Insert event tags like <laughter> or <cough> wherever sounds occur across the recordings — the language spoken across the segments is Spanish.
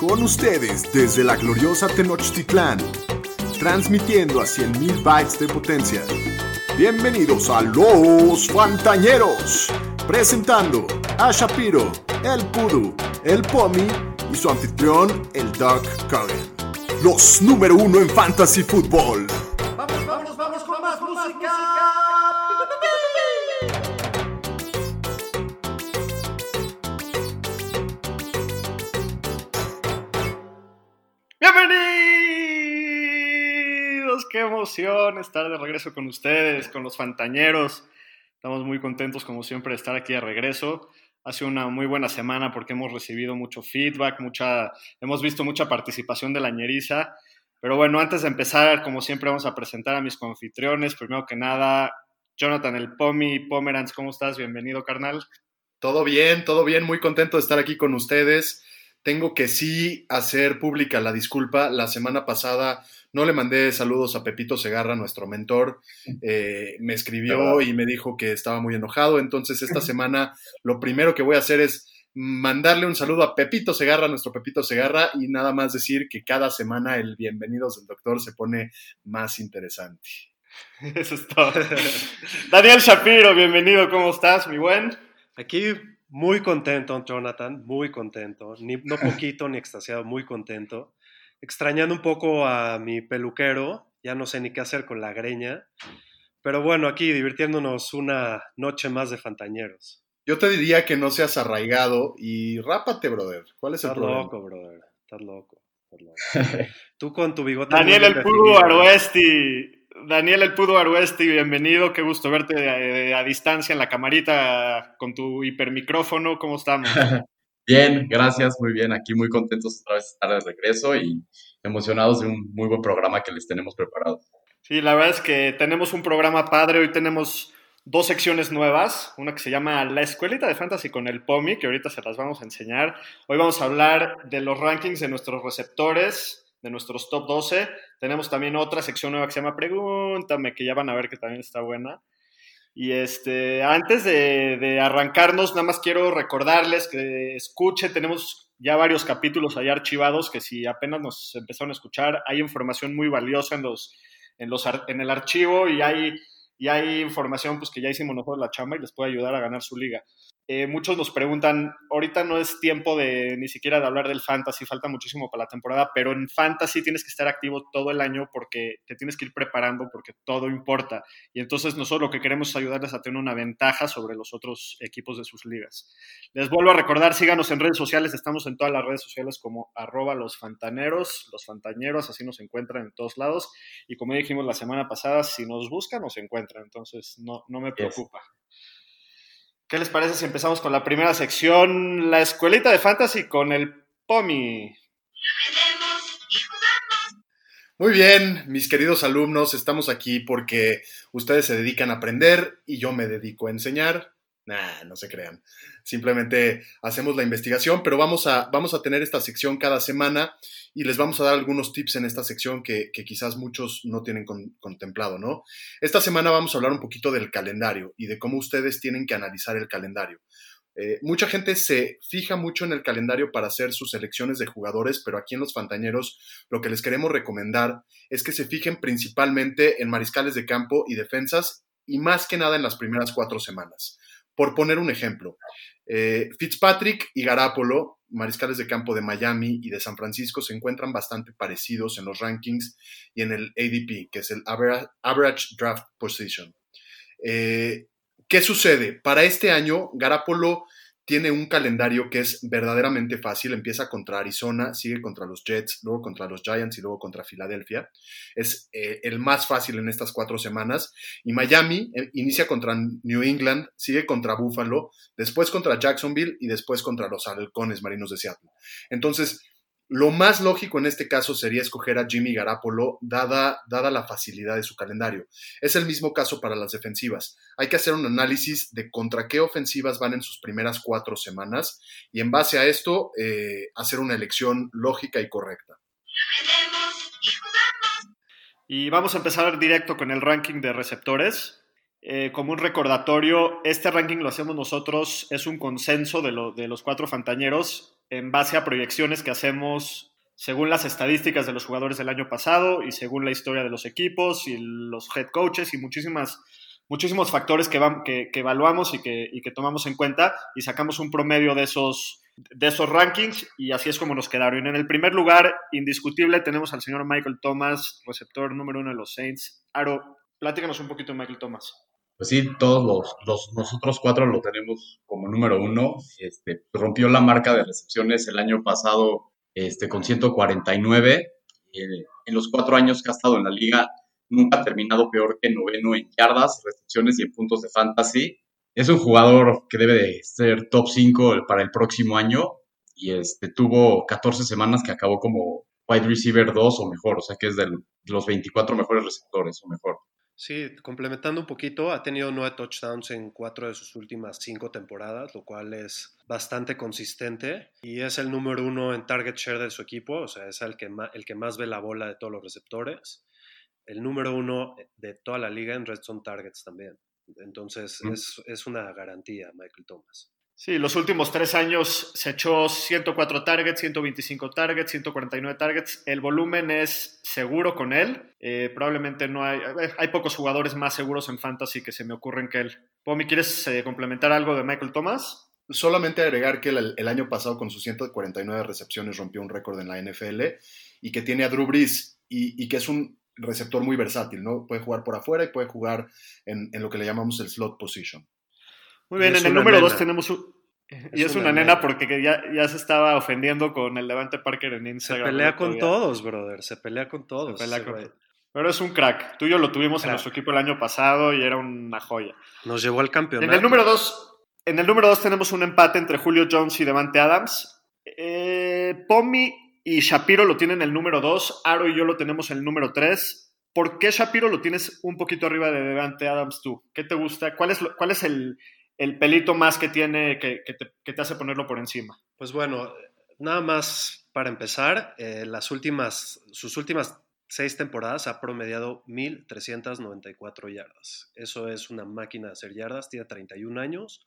Con ustedes desde la gloriosa Tenochtitlán, transmitiendo a 100.000 bytes de potencia. Bienvenidos a Los Fantañeros, presentando a Shapiro, el Pudu, el Pomi y su anfitrión, el Doug Cohen. Los número uno en Fantasy Football. Qué emoción estar de regreso con ustedes, con los Fantañeros. Estamos muy contentos, como siempre, de estar aquí de regreso. Ha sido una muy buena semana porque hemos recibido mucho feedback, mucha, hemos visto mucha participación de la ñeriza. Pero bueno, antes de empezar, como siempre, vamos a presentar a mis confitriones. Primero que nada, Jonathan el Pomi, Pomerans, ¿cómo estás? Bienvenido, carnal. Todo bien, todo bien, muy contento de estar aquí con ustedes. Tengo que sí hacer pública la disculpa. La semana pasada no le mandé saludos a Pepito Segarra, nuestro mentor. <laughs> Eh, me escribió y me dijo que estaba muy enojado. Entonces, esta <laughs> semana lo primero que voy a hacer es mandarle un saludo a Pepito Segarra, nuestro Pepito Segarra, y nada más decir que cada semana el Bienvenidos del Doctor se pone más interesante. <laughs> Eso es todo. Daniel Shapiro, bienvenido, ¿cómo estás, mi buen? Aquí muy contento, Jonathan, muy contento. Ni, no poquito ni extasiado, muy contento. Extrañando un poco a mi peluquero, ya no sé ni qué hacer con la greña. Pero bueno, aquí divirtiéndonos una noche más de fantañeros. Yo te diría que no seas arraigado y rápate, brother. ¿Cuál es el Estás problema? loco, brother. Estás loco. Estás loco. Tú con tu bigote. Daniel el definido. Aruesti. Daniel el Pudu Aruesti, bienvenido. Qué gusto verte eh, a, distancia en la camarita con tu hipermicrófono. ¿Cómo estamos? <laughs> Bien, gracias, muy bien. Aquí muy contentos otra vez de estar de regreso y emocionados de un muy buen programa que les tenemos preparado. Sí, la verdad es que tenemos un programa padre. Hoy tenemos dos secciones nuevas. Una que se llama La Escuelita de Fantasy con el POMI, que ahorita se las vamos a enseñar. Hoy vamos a hablar de los rankings de nuestros receptores, de nuestros top 12. Tenemos también otra sección nueva que se llama Pregúntame, que ya van a ver que también está buena. Y este, antes de, de arrancarnos, nada más quiero recordarles que escuche, tenemos ya varios capítulos ahí archivados que si apenas nos empezaron a escuchar, hay información muy valiosa en, los, en, los, en el archivo y hay, y hay información pues, que ya hicimos nosotros la chamba y les puede ayudar a ganar su liga. Eh, muchos nos preguntan, ahorita no es tiempo de ni siquiera de hablar del fantasy, falta muchísimo para la temporada, pero en fantasy tienes que estar activo todo el año porque te tienes que ir preparando porque todo importa. Y entonces nosotros lo que queremos es ayudarles a tener una ventaja sobre los otros equipos de sus ligas. Les vuelvo a recordar, síganos en redes sociales, estamos en todas las redes sociales como arroba los fantaneros, los fantañeros, así nos encuentran en todos lados. Y como dijimos la semana pasada, si nos buscan, nos encuentran, entonces no, no me preocupa. ¿Qué les parece si empezamos con la primera sección, la escuelita de fantasy con el POMI? Muy bien, mis queridos alumnos, estamos aquí porque ustedes se dedican a aprender y yo me dedico a enseñar. Nah, no se crean. Simplemente hacemos la investigación, pero vamos a, vamos a tener esta sección cada semana y les vamos a dar algunos tips en esta sección que, quizás muchos no tienen con- contemplado, ¿no? Esta semana vamos a hablar un poquito del calendario y de cómo ustedes tienen que analizar el calendario. Eh, mucha gente se fija mucho en el calendario para hacer sus selecciones de jugadores, pero aquí en los Fantañeros lo que les queremos recomendar es que se fijen principalmente en mariscales de campo y defensas y más que nada en las primeras cuatro semanas. Por poner un ejemplo, eh, Fitzpatrick y Garapolo, mariscales de campo de Miami y de San Francisco, se encuentran bastante parecidos en los rankings y en el ADP, que es el Average, Draft Position. Eh, ¿Qué sucede? Para este año, Garapolo tiene un calendario que es verdaderamente fácil. Empieza contra Arizona, sigue contra los Jets, luego contra los Giants y luego contra Filadelfia. Es eh, el más fácil en estas cuatro semanas. Y Miami eh, inicia contra New England, sigue contra Buffalo, después contra Jacksonville y después contra los Halcones Marinos de Seattle. Entonces, lo más lógico en este caso sería escoger a Jimmy Garapolo, dada, dada la facilidad de su calendario. Es el mismo caso para las defensivas. Hay que hacer un análisis de contra qué ofensivas van en sus primeras cuatro semanas y en base a esto eh, hacer una elección lógica y correcta. Y vamos a empezar directo con el ranking de receptores. Eh, como un recordatorio, este ranking lo hacemos nosotros, es un consenso de, lo, de los cuatro fantañeros en base a proyecciones que hacemos según las estadísticas de los jugadores del año pasado y según la historia de los equipos y los head coaches y muchísimas, muchísimos factores que, van, que, evaluamos y que, y que, tomamos en cuenta y sacamos un promedio de esos, de esos rankings y así es como nos quedaron. En el primer lugar, indiscutible, tenemos al señor Michael Thomas, receptor número uno de los Saints. Aro, pláticanos un poquito de Michael Thomas. Pues sí, todos los, los, nosotros cuatro lo tenemos como número uno. Este, rompió la marca de recepciones el año pasado este, con 149. Eh, en los cuatro años que ha estado en la liga, nunca ha terminado peor que noveno en yardas, recepciones y en puntos de fantasy. Es un jugador que debe de ser top 5 para el próximo año y este, tuvo 14 semanas que acabó como wide receiver 2 o mejor, o sea que es de los 24 mejores receptores o mejor. Sí, complementando un poquito, ha tenido nueve touchdowns en cuatro de sus últimas cinco temporadas, lo cual es bastante consistente y es el número uno en target share de su equipo, o sea, es el que más, el que más ve la bola de todos los receptores. El número uno de toda la liga en red zone targets también. Entonces, mm. es, es una garantía, Michael Thomas. Sí, los últimos tres años se echó 104 targets, 125 targets, 149 targets. El volumen es seguro con él. Eh, probablemente no hay. Eh, hay pocos jugadores más seguros en fantasy que se me ocurren que él. Pomi, ¿quieres eh, complementar algo de Michael Thomas? Solamente agregar que el, año pasado con sus 149 recepciones rompió un récord en la NFL y que tiene a Drew Brees y, que es un receptor muy versátil, ¿no? Puede jugar por afuera y puede jugar en, en lo que le llamamos el slot position. Muy bien, en el número 2 tenemos y es, una, nena, porque ya, ya, se estaba ofendiendo con el Levante Parker en Instagram. Se pelea con todos, brother. Se pelea con todos. Pero es un crack. Tú y yo lo tuvimos en nuestro equipo el año pasado y era una joya. Nos llevó al campeonato. En el número 2 en el número dos tenemos un empate entre Julio Jones y Devante Adams. Eh, Pomi y Shapiro lo tienen el número 2. Aro y yo lo tenemos el número 3. ¿Por qué Shapiro lo tienes un poquito arriba de Devante Adams tú? ¿Qué te gusta? ¿Cuál es, cuál es el, el pelito más que tiene que, te, hace ponerlo por encima? Pues bueno, nada más para empezar, eh, las últimas, sus últimas seis temporadas ha promediado 1.394 yardas. Eso es una máquina de hacer yardas, tiene 31 años,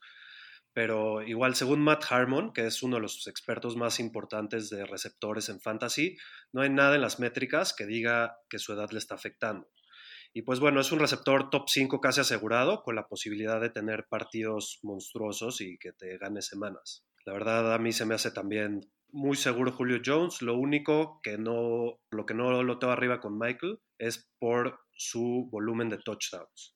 pero igual según Matt Harmon, que es uno de los expertos más importantes de receptores en fantasy, no hay nada en las métricas que diga que su edad le está afectando. Y pues bueno, es un receptor top 5 casi asegurado, con la posibilidad de tener partidos monstruosos y que te gane semanas. La verdad a mí se me hace también muy seguro Julio Jones. Lo único que no, lo que no lo tengo arriba con Michael es por su volumen de touchdowns.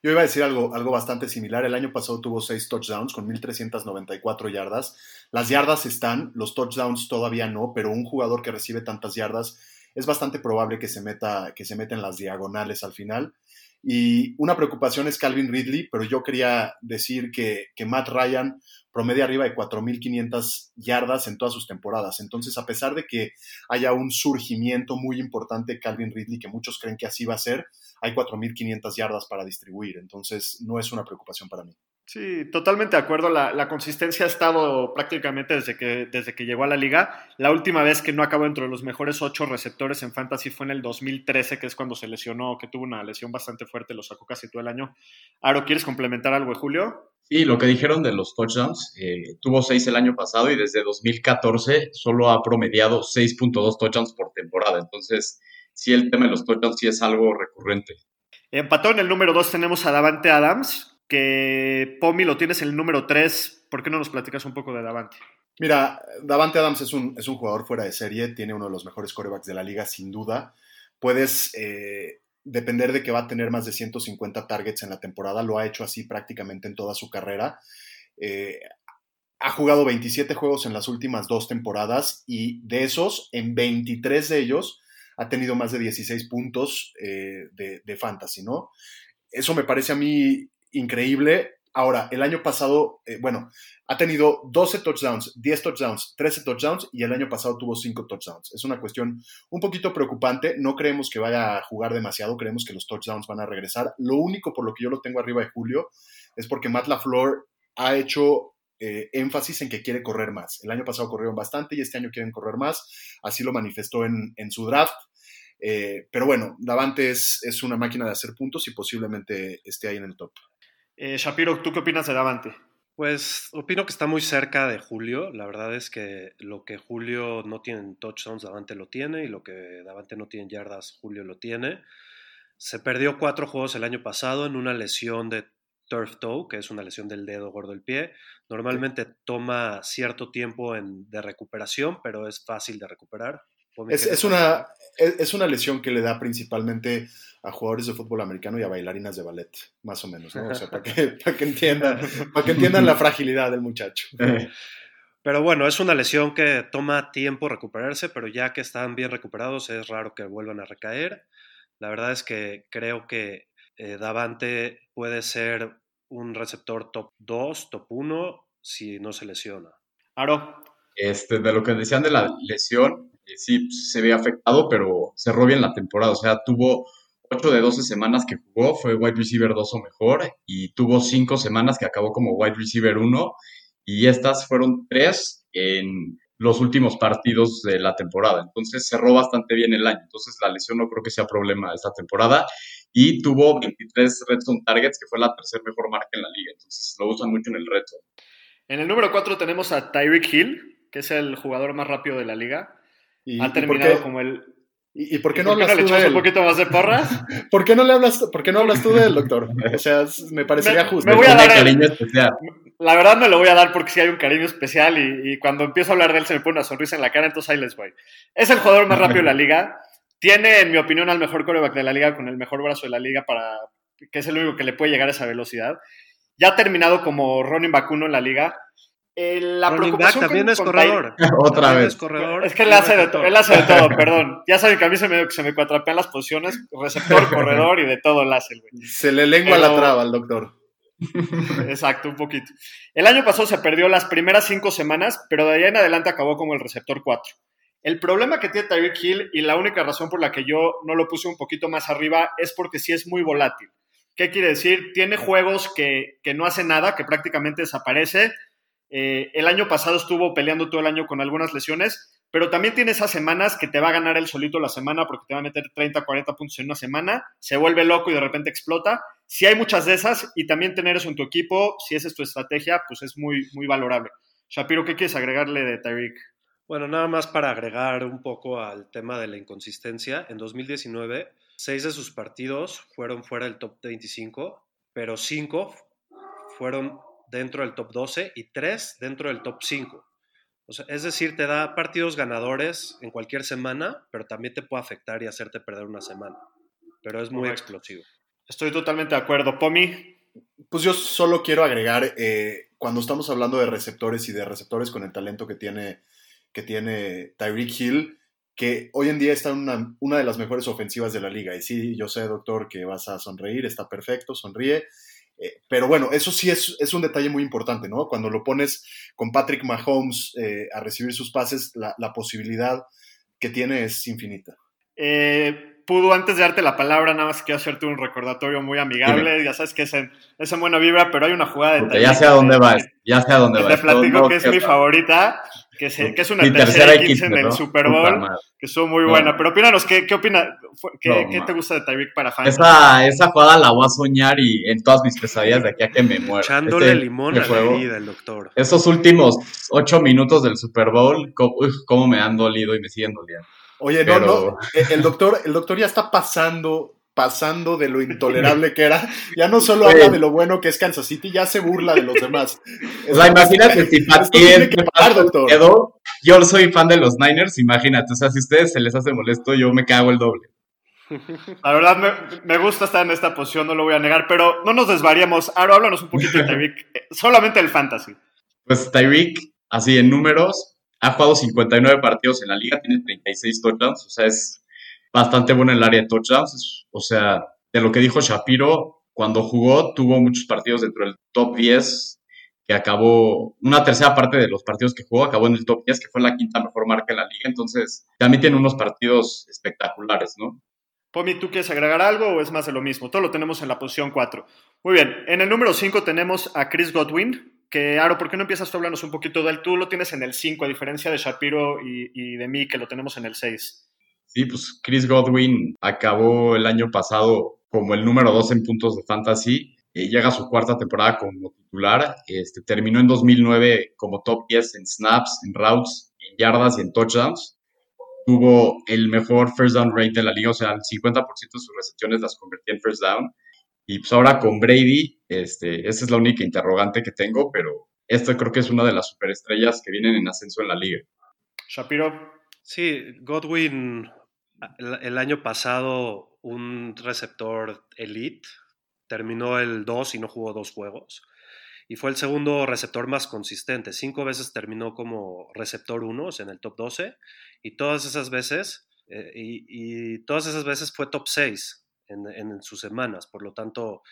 Yo iba a decir algo, algo bastante similar. El año pasado tuvo 6 touchdowns con 1.394 yardas. Las yardas están, los touchdowns todavía no, pero un jugador que recibe tantas yardas es bastante probable que se meta, que se meta en las diagonales al final. Y una preocupación es Calvin Ridley, pero yo quería decir que, que Matt Ryan promedia arriba de 4.500 yardas en todas sus temporadas. Entonces, a pesar de que haya un surgimiento muy importante Calvin Ridley, que muchos creen que así va a ser, hay 4.500 yardas para distribuir. Entonces, no es una preocupación para mí. Sí, totalmente de acuerdo. La, consistencia ha estado prácticamente desde que, desde que llegó a la liga. La última vez que no acabó entre los mejores ocho receptores en fantasy fue en el 2013, que es cuando se lesionó, que tuvo una lesión bastante fuerte, lo sacó casi todo el año. Aro, ¿quieres complementar algo de Julio? Sí, lo que dijeron de los touchdowns, eh, tuvo seis el año pasado y desde 2014 solo ha promediado 6.2 touchdowns por temporada. Entonces, sí, el tema de los touchdowns sí es algo recurrente. Empató en el número dos tenemos a Davante Adams, que Pomi lo tienes en el número 3. ¿Por qué no nos platicas un poco de Davante? Mira, Davante Adams es un, es un jugador fuera de serie, tiene uno de los mejores corebacks de la liga, sin duda. Puedes eh, depender de que va a tener más de 150 targets en la temporada, lo ha hecho así prácticamente en toda su carrera. Eh, ha jugado 27 juegos en las últimas dos temporadas y de esos, en 23 de ellos, ha tenido más de 16 puntos eh, de, de fantasy, ¿no? Eso me parece a mí increíble. Ahora, el año pasado, eh, bueno, ha tenido 12 touchdowns, 10 touchdowns, 13 touchdowns y el año pasado tuvo 5 touchdowns. Es una cuestión un poquito preocupante. No creemos que vaya a jugar demasiado, creemos que los touchdowns van a regresar. Lo único por lo que yo lo tengo arriba de Julio es porque Matt LaFleur ha hecho eh, énfasis en que quiere correr más. El año pasado corrieron bastante y este año quieren correr más. Así lo manifestó en, su draft. Eh, pero bueno, Davante es, una máquina de hacer puntos y posiblemente esté ahí en el top. Eh, Shapiro, ¿tú qué opinas de Davante? Pues opino que está muy cerca de Julio. La verdad es que lo que Julio no tiene en touchdowns, Davante lo tiene, y lo que Davante no tiene en yardas, Julio lo tiene. Se perdió cuatro juegos el año pasado en una lesión de turf toe, que es una lesión del dedo gordo del pie. Normalmente toma cierto tiempo de recuperación, pero es fácil de recuperar. Es, es, una, es, una lesión que le da principalmente a jugadores de fútbol americano y a bailarinas de ballet, más o menos, ¿no? O sea, para que, <laughs> para que, entiendan, para que entiendan la fragilidad del muchacho. <laughs> Pero bueno, es una lesión que toma tiempo recuperarse, pero ya que están bien recuperados es raro que vuelvan a recaer. La verdad es que creo que eh, Davante puede ser un receptor top 2, top 1, si no se lesiona. Aro. Este, de lo que decían de la lesión, sí se ve afectado, pero cerró bien la temporada. O sea, tuvo 8 de 12 semanas que jugó, fue wide receiver 2 o mejor, y tuvo 5 semanas que acabó como wide receiver 1, y estas fueron 3 en los últimos partidos de la temporada. Entonces cerró bastante bien el año. Entonces la lesión no creo que sea problema esta temporada. Y tuvo 23 red zone targets, que fue la tercera mejor marca en la liga. Entonces lo usan mucho en el red zone. En el número 4 tenemos a Tyreek Hill, que es el jugador más rápido de la liga. Y, ha terminado como el ¿Y, por qué no hablas le tú de él? un poquito más de porras? <laughs> ¿Por qué no le hablas, por qué no hablas tú de él, doctor? O sea, me parecería me, justo. Me voy a dar cariño especial. La verdad me lo voy a dar porque sí hay un cariño especial y, y, cuando empiezo a hablar de él se me pone una sonrisa en la cara, entonces ahí les voy. Es el jugador más rápido de la <laughs> liga. Tiene, en mi opinión, al mejor coreback de la liga con el mejor brazo de la liga para que es el único que le puede llegar a esa velocidad. Ya ha terminado como running back uno en la liga eh, la Running preocupación back también es corredor. <laughs> Otra vez. Es corredor, es que él hace, de todo, él hace de todo, <laughs> perdón. Ya saben que a mí se me, se me cuatrapean las posiciones, receptor, <laughs> corredor y de todo el hace, güey. Se le lengua Pero... la traba al doctor. Exacto, un poquito. El año pasado se perdió las primeras cinco semanas, pero de ahí en adelante acabó como el receptor 4. El problema que tiene Tyreek Hill y la única razón por la que yo no lo puse un poquito más arriba es porque sí es muy volátil. ¿Qué quiere decir? Tiene juegos que, que no hace nada, que prácticamente desaparece eh, el año pasado estuvo peleando todo el año con algunas lesiones, pero también tiene esas semanas que te va a ganar él solito la semana porque te va a meter 30, 40 puntos en una semana, se vuelve loco y de repente explota. Si hay muchas de esas y también tener eso en tu equipo, si esa es tu estrategia, pues es muy, muy valorable. Shapiro, ¿qué quieres agregarle de Tyreek? Bueno, nada más para agregar un poco al tema de la inconsistencia. En 2019, seis de sus partidos fueron fuera del top 25, pero cinco fueron dentro del top 12 y 3 dentro del top 5. O sea, es decir, te da partidos ganadores en cualquier semana, pero también te puede afectar y hacerte perder una semana. Pero es muy Correcto. explosivo. Estoy totalmente de acuerdo. Pomi. Pues yo solo quiero agregar, eh, cuando estamos hablando de receptores y de receptores con el talento que tiene, que tiene Tyreek Hill, que hoy en día está en una, una de las mejores ofensivas de la liga. Y sí, yo sé, doctor, que vas a sonreír, está perfecto, sonríe eh, pero bueno, eso sí es, es, un detalle muy importante, ¿no? Cuando lo pones con Patrick Mahomes eh, a recibir sus pases, la, la, posibilidad que tiene es infinita. Eh, Pudo, antes de darte la palabra, nada más quiero hacerte un recordatorio muy amigable. Ya sabes que es en, es en buena vibra, pero hay una jugada de Ya sé a dónde vas, ya sé a dónde vas. Te platico no, que es mi favorita, que, se, que es una tercera y 15 en el ¿no? Super Bowl, que estuvo muy no. buena. Pero opínanos, ¿qué, qué opina? ¿Qué, ¿qué te gusta de Tyreek para fans? Esa, esa jugada la voy a soñar y en todas mis pesadillas de aquí a que me muera. Echándole este, limón a la vida, el doctor. Esos últimos ocho minutos del Super Bowl, cómo, uf, cómo me han dolido y me siguen doliendo. Oye, Pero... no, no, el doctor, el doctor ya está pasando, pasando de lo <laughs> intolerable que era. Ya no solo sí. habla de lo bueno que es Kansas City, ya se burla de los demás. O sea, imagínate si Patier quedó. Yo soy fan de los Niners, imagínate. O sea, si a ustedes se les hace molesto, yo me cago el doble. La verdad, me, me, gusta estar en esta posición, no lo voy a negar, pero no nos desvariamos. Aro, háblanos un poquito de Tyreek, solamente el fantasy. Pues Tyreek, así en números, ha jugado 59 partidos en la liga, tiene 36 touchdowns, o sea, es bastante bueno en el área de touchdowns. O sea, de lo que dijo Shapiro, cuando jugó tuvo muchos partidos dentro del top 10, que acabó, una tercera parte de los partidos que jugó acabó en el top 10, que fue la quinta mejor marca en la liga, entonces también tiene unos partidos espectaculares, ¿no? Pomi, ¿tú quieres agregar algo o es más de lo mismo? Todo lo tenemos en la posición 4. Muy bien, en el número 5 tenemos a Chris Godwin, que Aro, ¿por qué no empiezas tú hablándonos un poquito de él? Tú lo tienes en el 5, a diferencia de Shapiro y, y, de mí, que lo tenemos en el 6. Sí, pues Chris Godwin acabó el año pasado como el número 2 en puntos de fantasy. Eh, llega a su cuarta temporada como titular. Este, terminó en 2009 como top 10 en snaps, en routes, en yardas y en touchdowns. Tuvo el mejor first down rate de la liga, o sea, el 50% de sus recepciones las convertía en first down. Y pues ahora con Brady, este, esa es la única interrogante que tengo, pero esta creo que es una de las superestrellas que vienen en ascenso en la liga. Shapiro. Sí, Godwin el, año pasado un receptor elite, terminó el 2 y no jugó dos juegos. Y fue el segundo receptor más consistente. Cinco veces terminó como receptor 1, o sea, en el top 12. Y todas esas veces, eh, y, todas esas veces fue top 6 en, en, sus semanas. Por lo tanto,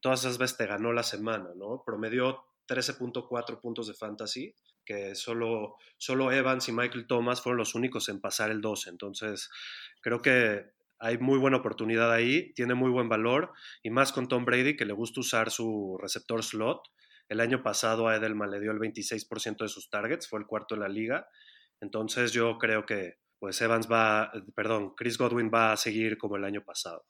todas esas veces te ganó la semana, ¿no? Promedió 13.4 puntos de fantasy, que solo, solo Evans y Michael Thomas fueron los únicos en pasar el 12. Entonces, creo que hay muy buena oportunidad ahí, tiene muy buen valor y más con Tom Brady que le gusta usar su receptor slot. El año pasado a Edelman le dio el 26% de sus targets, fue el cuarto en la liga. Entonces yo creo que pues Evans va, perdón, Chris Godwin va a seguir como el año pasado.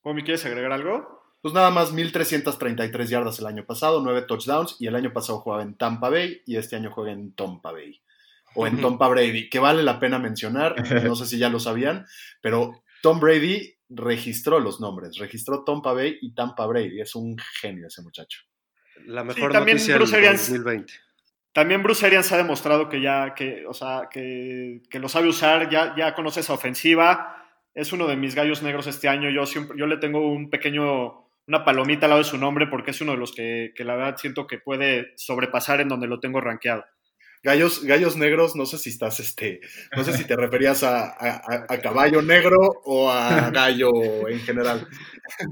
¿Cómo quieres agregar algo? Pues nada más 1.333 yardas el año pasado, 9 touchdowns y el año pasado jugaba en Tampa Bay y este año juega en Tampa Bay o en Tampa Brady, que vale la pena mencionar, <laughs> no sé si ya lo sabían, pero Tom Brady registró los nombres, registró Tampa Bay y Tampa Brady. Es un genio ese muchacho. La mejor sí, también noticia Bruce del Arians, 2020. También Bruce Arians ha demostrado que ya, que, o sea, que, que, lo sabe usar, ya, ya conoce esa ofensiva. Es uno de mis gallos negros este año. Yo, siempre, yo le tengo un pequeño, una palomita al lado de su nombre porque es uno de los que, que la verdad siento que puede sobrepasar en donde lo tengo rankeado. Gallos, gallos negros, no sé si estás, este, no sé si te referías a, a, a caballo negro o a gallo en general.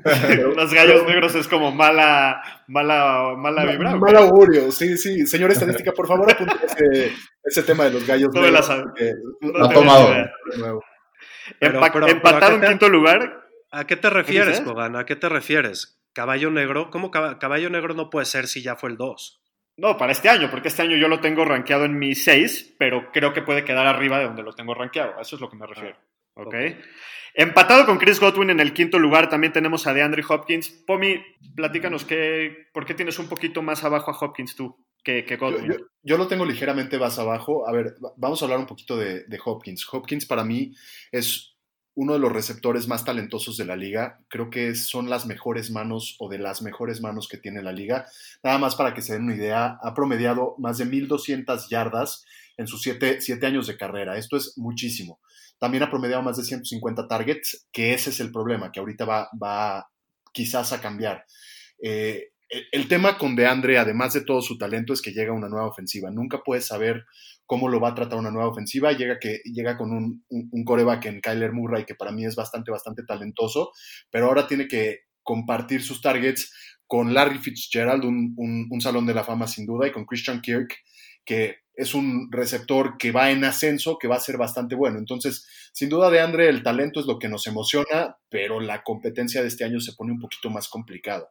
<laughs> Los gallos negros es como mala, mala, mala vibra. Mal augurio, sí, sí. Señor estadística, por favor, apunte ese, ese tema de los gallos no negros. La que, no lo ha tomado. Pero, pero, empatado en quinto lugar. ¿A qué te refieres, Kogan? ¿A qué te refieres? ¿Caballo negro? ¿Cómo caballo negro no puede ser si ya fue el 2? No, para este año, porque este año yo lo tengo rankeado en mi 6, pero creo que puede quedar arriba de donde lo tengo rankeado. A eso es lo que me refiero. Ah, ¿Okay? ¿ok? Empatado con Chris Godwin en el quinto lugar, también tenemos a DeAndre Hopkins. Pomi, platícanos qué, por qué tienes un poquito más abajo a Hopkins tú que, que Godwin. Yo, yo, yo, lo tengo ligeramente más abajo. A ver, vamos a hablar un poquito de, de Hopkins. Hopkins para mí es uno de los receptores más talentosos de la liga. Creo que son las mejores manos o de las mejores manos que tiene la liga. Nada más para que se den una idea, ha promediado más de 1.200 yardas en sus siete, siete años de carrera. Esto es muchísimo. También ha promediado más de 150 targets, que ese es el problema, que ahorita va, va quizás a cambiar. Eh, el tema con DeAndre, además de todo su talento, es que llega una nueva ofensiva. Nunca puedes saber cómo lo va a tratar una nueva ofensiva. Llega, que, llega con un, un, un coreback en Kyler Murray, que para mí es bastante, bastante talentoso, pero ahora tiene que compartir sus targets con Larry Fitzgerald, un, un, salón de la fama sin duda, y con Christian Kirk, que es un receptor que va en ascenso, que va a ser bastante bueno. Entonces, sin duda de Andre, el talento es lo que nos emociona, pero la competencia de este año se pone un poquito más complicada.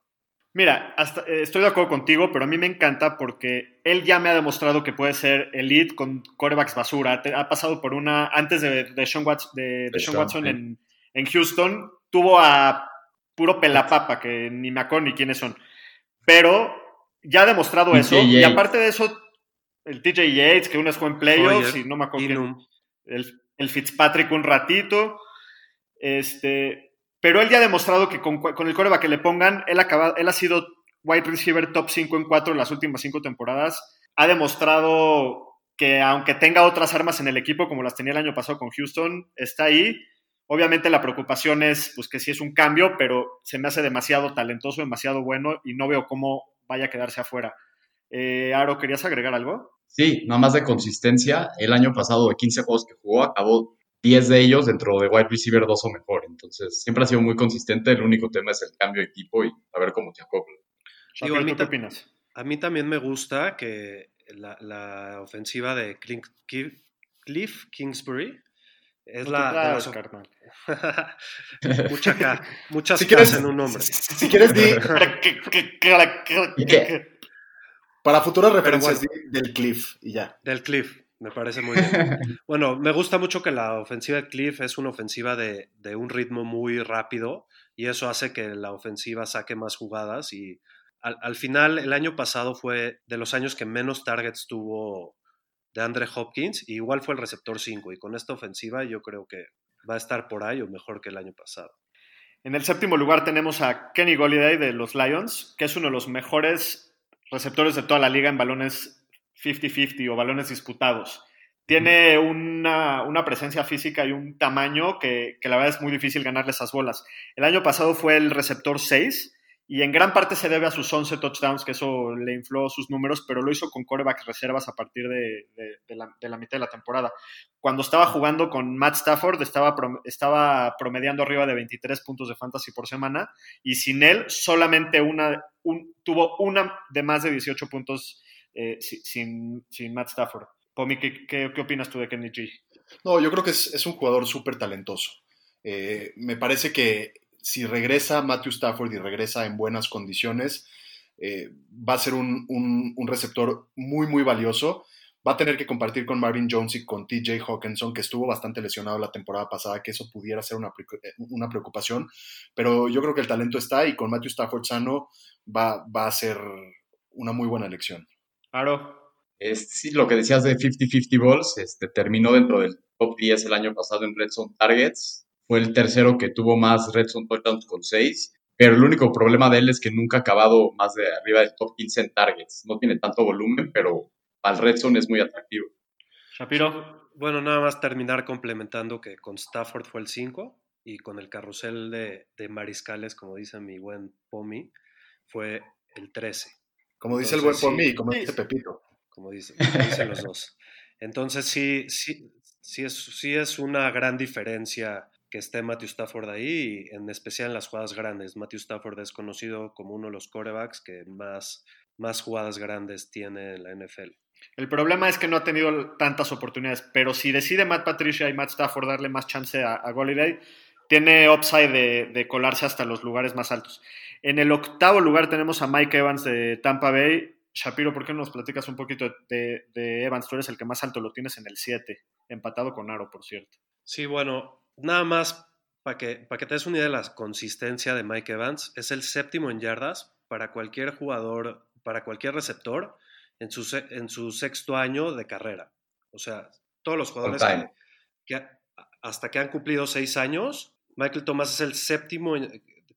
Mira, hasta, eh, estoy de acuerdo contigo, pero a mí me encanta porque él ya me ha demostrado que puede ser elite con corebacks basura. Te, ha pasado por una, antes de, de Sean Watson, de, de Sean Watson en, en, Houston, tuvo a puro pelapapa, que ni me acuerdo ni quiénes son. Pero ya ha demostrado TJ eso. Yates. Y aparte de eso, el TJ Yates, que uno es en playoffs y no me acuerdo quién, el, el Fitzpatrick un ratito. Este, pero él ya ha demostrado que con, el coreback que le pongan, él ha sido wide receiver top 5 en 4 en las últimas 5 temporadas. Ha demostrado que aunque tenga otras armas en el equipo, como las tenía el año pasado con Houston, está ahí. Obviamente la preocupación es pues, que sí es un cambio, pero se me hace demasiado talentoso, demasiado bueno y no veo cómo vaya a quedarse afuera. Eh, Aro, ¿querías agregar algo? Sí, nada más de consistencia. El año pasado, de 15 juegos que jugó, acabó 10 de ellos dentro de wide receiver 2 o mejor. Entonces, siempre ha sido muy consistente. El único tema es el cambio de equipo y a ver cómo te acopla. Digo, a, mí ¿Qué opinas? a mí también me gusta que la, la ofensiva de Clint, Cliff Kingsbury es No la. traes, carnal. <laughs> Mucha K, muchas Si quieres- en un nombre. Si quieres, <laughs> para futuras referencias, di del Cliff y ya. Del Cliff. Me parece muy bien. <laughs> bueno, me gusta mucho que la ofensiva de Cliff es una ofensiva de, de, un ritmo muy rápido y eso hace que la ofensiva saque más jugadas y al, al, final el año pasado fue de los años que menos targets tuvo de Andre Hopkins y igual fue el receptor 5 y con esta ofensiva yo creo que va a estar por ahí o mejor que el año pasado. En el séptimo lugar tenemos a Kenny Golliday de los Lions, que es uno de los mejores receptores de toda la liga en balones 50-50 o balones disputados. Tiene una, una, presencia física y un tamaño que, que, la verdad es muy difícil ganarle esas bolas. El año pasado fue el receptor 6 y en gran parte se debe a sus 11 touchdowns, que eso le infló sus números, pero lo hizo con corebacks reservas a partir de, de, la, mitad de la temporada. Cuando estaba jugando con Matt Stafford, estaba, estaba promediando arriba de 23 puntos de fantasy por semana, y sin él solamente una, un, tuvo una de más de 18 puntos eh, sin, Matt Stafford. Pomi, ¿qué, qué, qué opinas tú de Kenny G? No, yo creo que es, es un jugador súper talentoso. Eh, me parece que si regresa Matthew Stafford y regresa en buenas condiciones, eh, va a ser un, un, un, receptor muy, muy valioso. Va a tener que compartir con Marvin Jones y con TJ Hawkinson, que estuvo bastante lesionado la temporada pasada, que eso pudiera ser una, una preocupación. Pero yo creo que el talento está y con Matthew Stafford sano va, va a ser una muy buena elección. Claro. Es, sí, lo que decías de 50-50 balls, este, terminó dentro del top 10 el año pasado en Red Zone Targets. Fue el tercero que tuvo más Red Zone Touchdowns con 6. Pero el único problema de él es que nunca ha acabado más de arriba del top 15 en Targets. No tiene tanto volumen, pero para el Red Zone es muy atractivo. Shapiro. Bueno, nada más terminar complementando que con Stafford fue el 5 y con el carrusel de, de mariscales, como dice mi buen Pomi, fue el 13. Como dice Entonces, el buen por mí, como dice Pepito. Como, dice, como dicen los dos. Entonces sí, sí, sí es, sí es una gran diferencia que esté Matthew Stafford ahí, en especial en las jugadas grandes. Matthew Stafford es conocido como uno de los corebacks que más, más jugadas grandes tiene en la NFL. El problema es que no ha tenido tantas oportunidades, pero si decide Matt Patricia y Matt Stafford darle más chance a, a Golliday, tiene upside de, de, colarse hasta los lugares más altos. En el octavo lugar tenemos a Mike Evans de Tampa Bay. Shapiro, ¿por qué no nos platicas un poquito de, de Evans? Tú eres el que más alto lo tienes en el 7, empatado con Aro, por cierto. Sí, bueno, nada más para que, para que te des una idea de la consistencia de Mike Evans, es el séptimo en yardas para cualquier jugador, para cualquier receptor en su, en su sexto año de carrera. O sea, todos los jugadores que, que, hasta que han cumplido seis años, Michael Thomas es el séptimo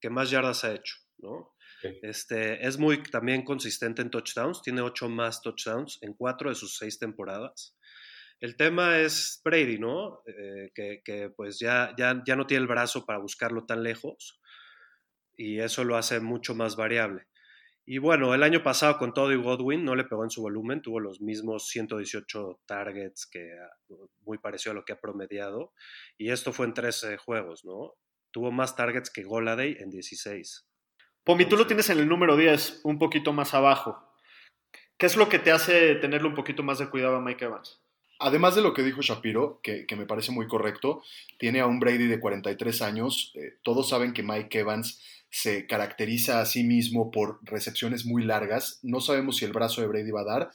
que más yardas ha hecho. ¿No? Este, es muy también consistente en touchdowns, tiene ocho más touchdowns en cuatro de sus seis temporadas. El tema es Brady, ¿no? Eh, que, que, pues ya, ya, ya no tiene el brazo para buscarlo tan lejos y eso lo hace mucho más variable. Y bueno, el año pasado con todo y Godwin no le pegó en su volumen, tuvo los mismos 118 targets que muy parecido a lo que ha promediado y esto fue en 13 juegos, ¿no? Tuvo más targets que Goladay en 16. Pomi, tú lo tienes en el número 10, un poquito más abajo. ¿Qué es lo que te hace tenerle un poquito más de cuidado a Mike Evans? Además de lo que dijo Shapiro, que, que me parece muy correcto, tiene a un Brady de 43 años. Eh, todos saben que Mike Evans se caracteriza a sí mismo por recepciones muy largas. No sabemos si el brazo de Brady va a dar.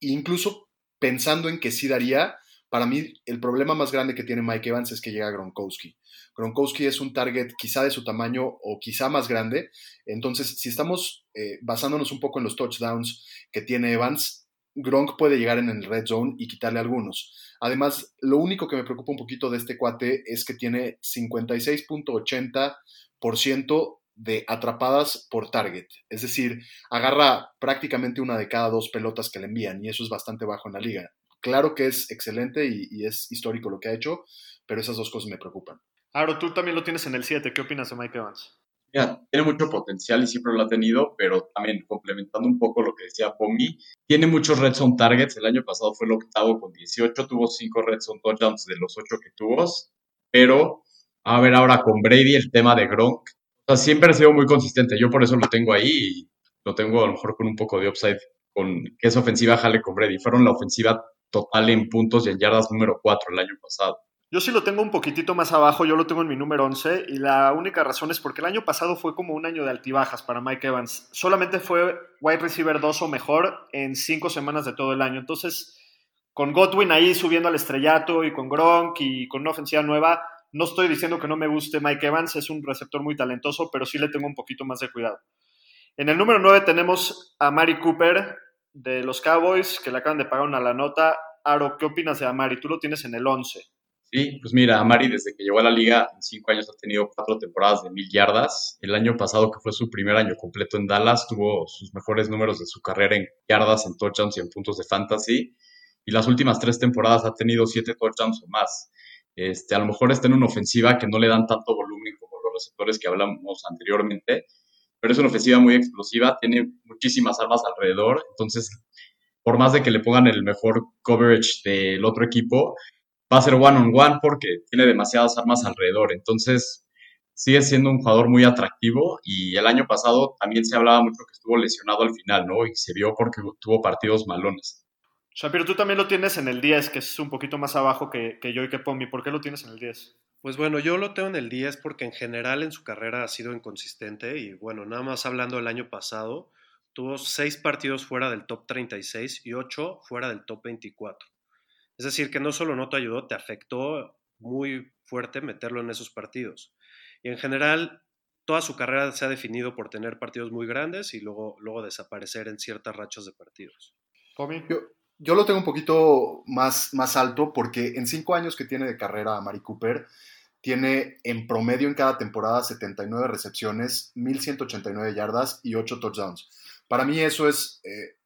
incluso pensando en que sí daría, para mí el problema más grande que tiene Mike Evans es que llega Gronkowski. Gronkowski es un target quizá de su tamaño o quizá más grande. Entonces, si estamos eh, basándonos un poco en los touchdowns que tiene Evans, Gronk puede llegar en el red zone y quitarle algunos. Además, lo único que me preocupa un poquito de este cuate es que tiene 56.80% de atrapadas por target. Es decir, agarra prácticamente una de cada dos pelotas que le envían y eso es bastante bajo en la liga. Claro que es excelente y, y es histórico lo que ha hecho, pero esas dos cosas me preocupan. Aro, tú también lo tienes en el 7. ¿Qué opinas de Mike Evans? Mira, tiene mucho potencial y siempre lo ha tenido, pero también complementando un poco lo que decía Pomi, tiene muchos red zone targets. El año pasado fue el octavo con 18, tuvo 5 red zone touchdowns de los 8 que tuvo, pero a ver ahora con Brady el tema de Gronk. O sea, siempre ha sido muy consistente. Yo por eso lo tengo ahí y lo tengo a lo mejor con un poco de upside con que esa ofensiva jale con Brady. Fueron la ofensiva total en puntos y en yardas número 4 el año pasado. Yo sí lo tengo un poquitito más abajo, yo lo tengo en mi número 11 y la única razón es porque el año pasado fue como un año de altibajas para Mike Evans. Solamente fue wide receiver 2 o mejor en cinco semanas de todo el año. Entonces, con Godwin ahí subiendo al estrellato y con Gronk y con una ofensiva nueva, no estoy diciendo que no me guste Mike Evans, es un receptor muy talentoso, pero sí le tengo un poquito más de cuidado. En el número 9 tenemos a Mari Cooper de los Cowboys, que le acaban de pagar una la nota. Aro, ¿qué opinas de Amari? Tú lo tienes en el 11. Sí, pues mira, Amari desde que llegó a la liga en cinco años ha tenido cuatro temporadas de mil yardas. El año pasado, que fue su primer año completo en Dallas, tuvo sus mejores números de su carrera en yardas, en touchdowns y en puntos de fantasy. Y las últimas tres temporadas ha tenido siete touchdowns o más. Este, a lo mejor está en una ofensiva que no le dan tanto volumen como los receptores que hablamos anteriormente, pero es una ofensiva muy explosiva, tiene muchísimas armas alrededor, entonces por más de que le pongan el mejor coverage del otro equipo, va a ser one on one porque tiene demasiadas armas alrededor, entonces sigue siendo un jugador muy atractivo y el año pasado también se hablaba mucho que estuvo lesionado al final, ¿no? Y se vio porque tuvo partidos malones. Shapiro, tú también lo tienes en el 10, que es un poquito más abajo que, que yo y que Pomi. ¿Por qué lo tienes en el 10? Pues bueno, yo lo tengo en el 10 porque en general en su carrera ha sido inconsistente y bueno, nada más hablando del año pasado, tuvo 6 partidos fuera del top 36 y 8 fuera del top 24. Es decir, que no solo no te ayudó, te afectó muy fuerte meterlo en esos partidos. Y en general, toda su carrera se ha definido por tener partidos muy grandes y luego, luego desaparecer en ciertas rachas de partidos. Pomi. Yo, yo lo tengo un poquito más, más alto porque en cinco años que tiene de carrera a Mari Cooper, tiene en promedio en cada temporada 79 recepciones, 1189 yardas y 8 touchdowns. Para mí eso es eh,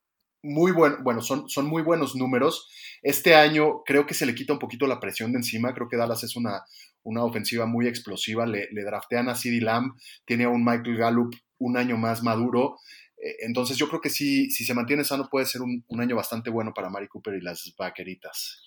muy bueno, bueno, son, son muy buenos números. Este año creo que se le quita un poquito la presión de encima, creo que Dallas es una, una ofensiva muy explosiva, le, draftean a CeeDee Lamb, tiene a un Michael Gallup un año más maduro, entonces yo creo que sí, si se mantiene sano puede ser un, un año bastante bueno para Mari Cooper y las vaqueritas.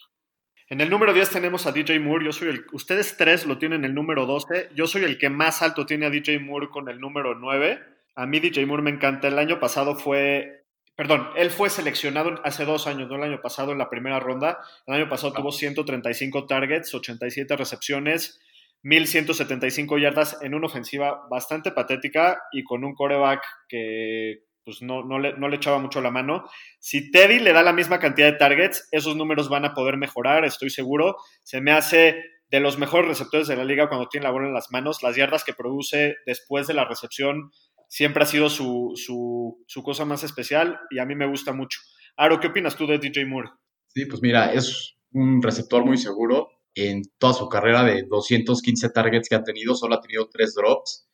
En el número 10 tenemos a DJ Moore. Yo soy el, ustedes tres lo tienen el número 12. Yo soy el que más alto tiene a DJ Moore con el número 9. A mí DJ Moore me encanta. El año pasado fue, perdón, él fue seleccionado hace dos años, no el año pasado en la primera ronda. El año pasado tuvo 135 targets, 87 recepciones, 1175 yardas en una ofensiva bastante patética y con un coreback que pues no, no, le, no, le, echaba mucho la mano. Si Teddy le da la misma cantidad de targets, esos números van a poder mejorar, estoy seguro. Se me hace de los mejores receptores de la liga cuando tiene la bola en las manos. Las yardas que produce después de la recepción siempre ha sido su, su, su cosa más especial y a mí me gusta mucho. Aro, ¿qué opinas tú de DJ Moore? Sí, pues mira, es un receptor muy seguro. En toda su carrera de 215 targets que ha tenido, solo ha tenido tres drops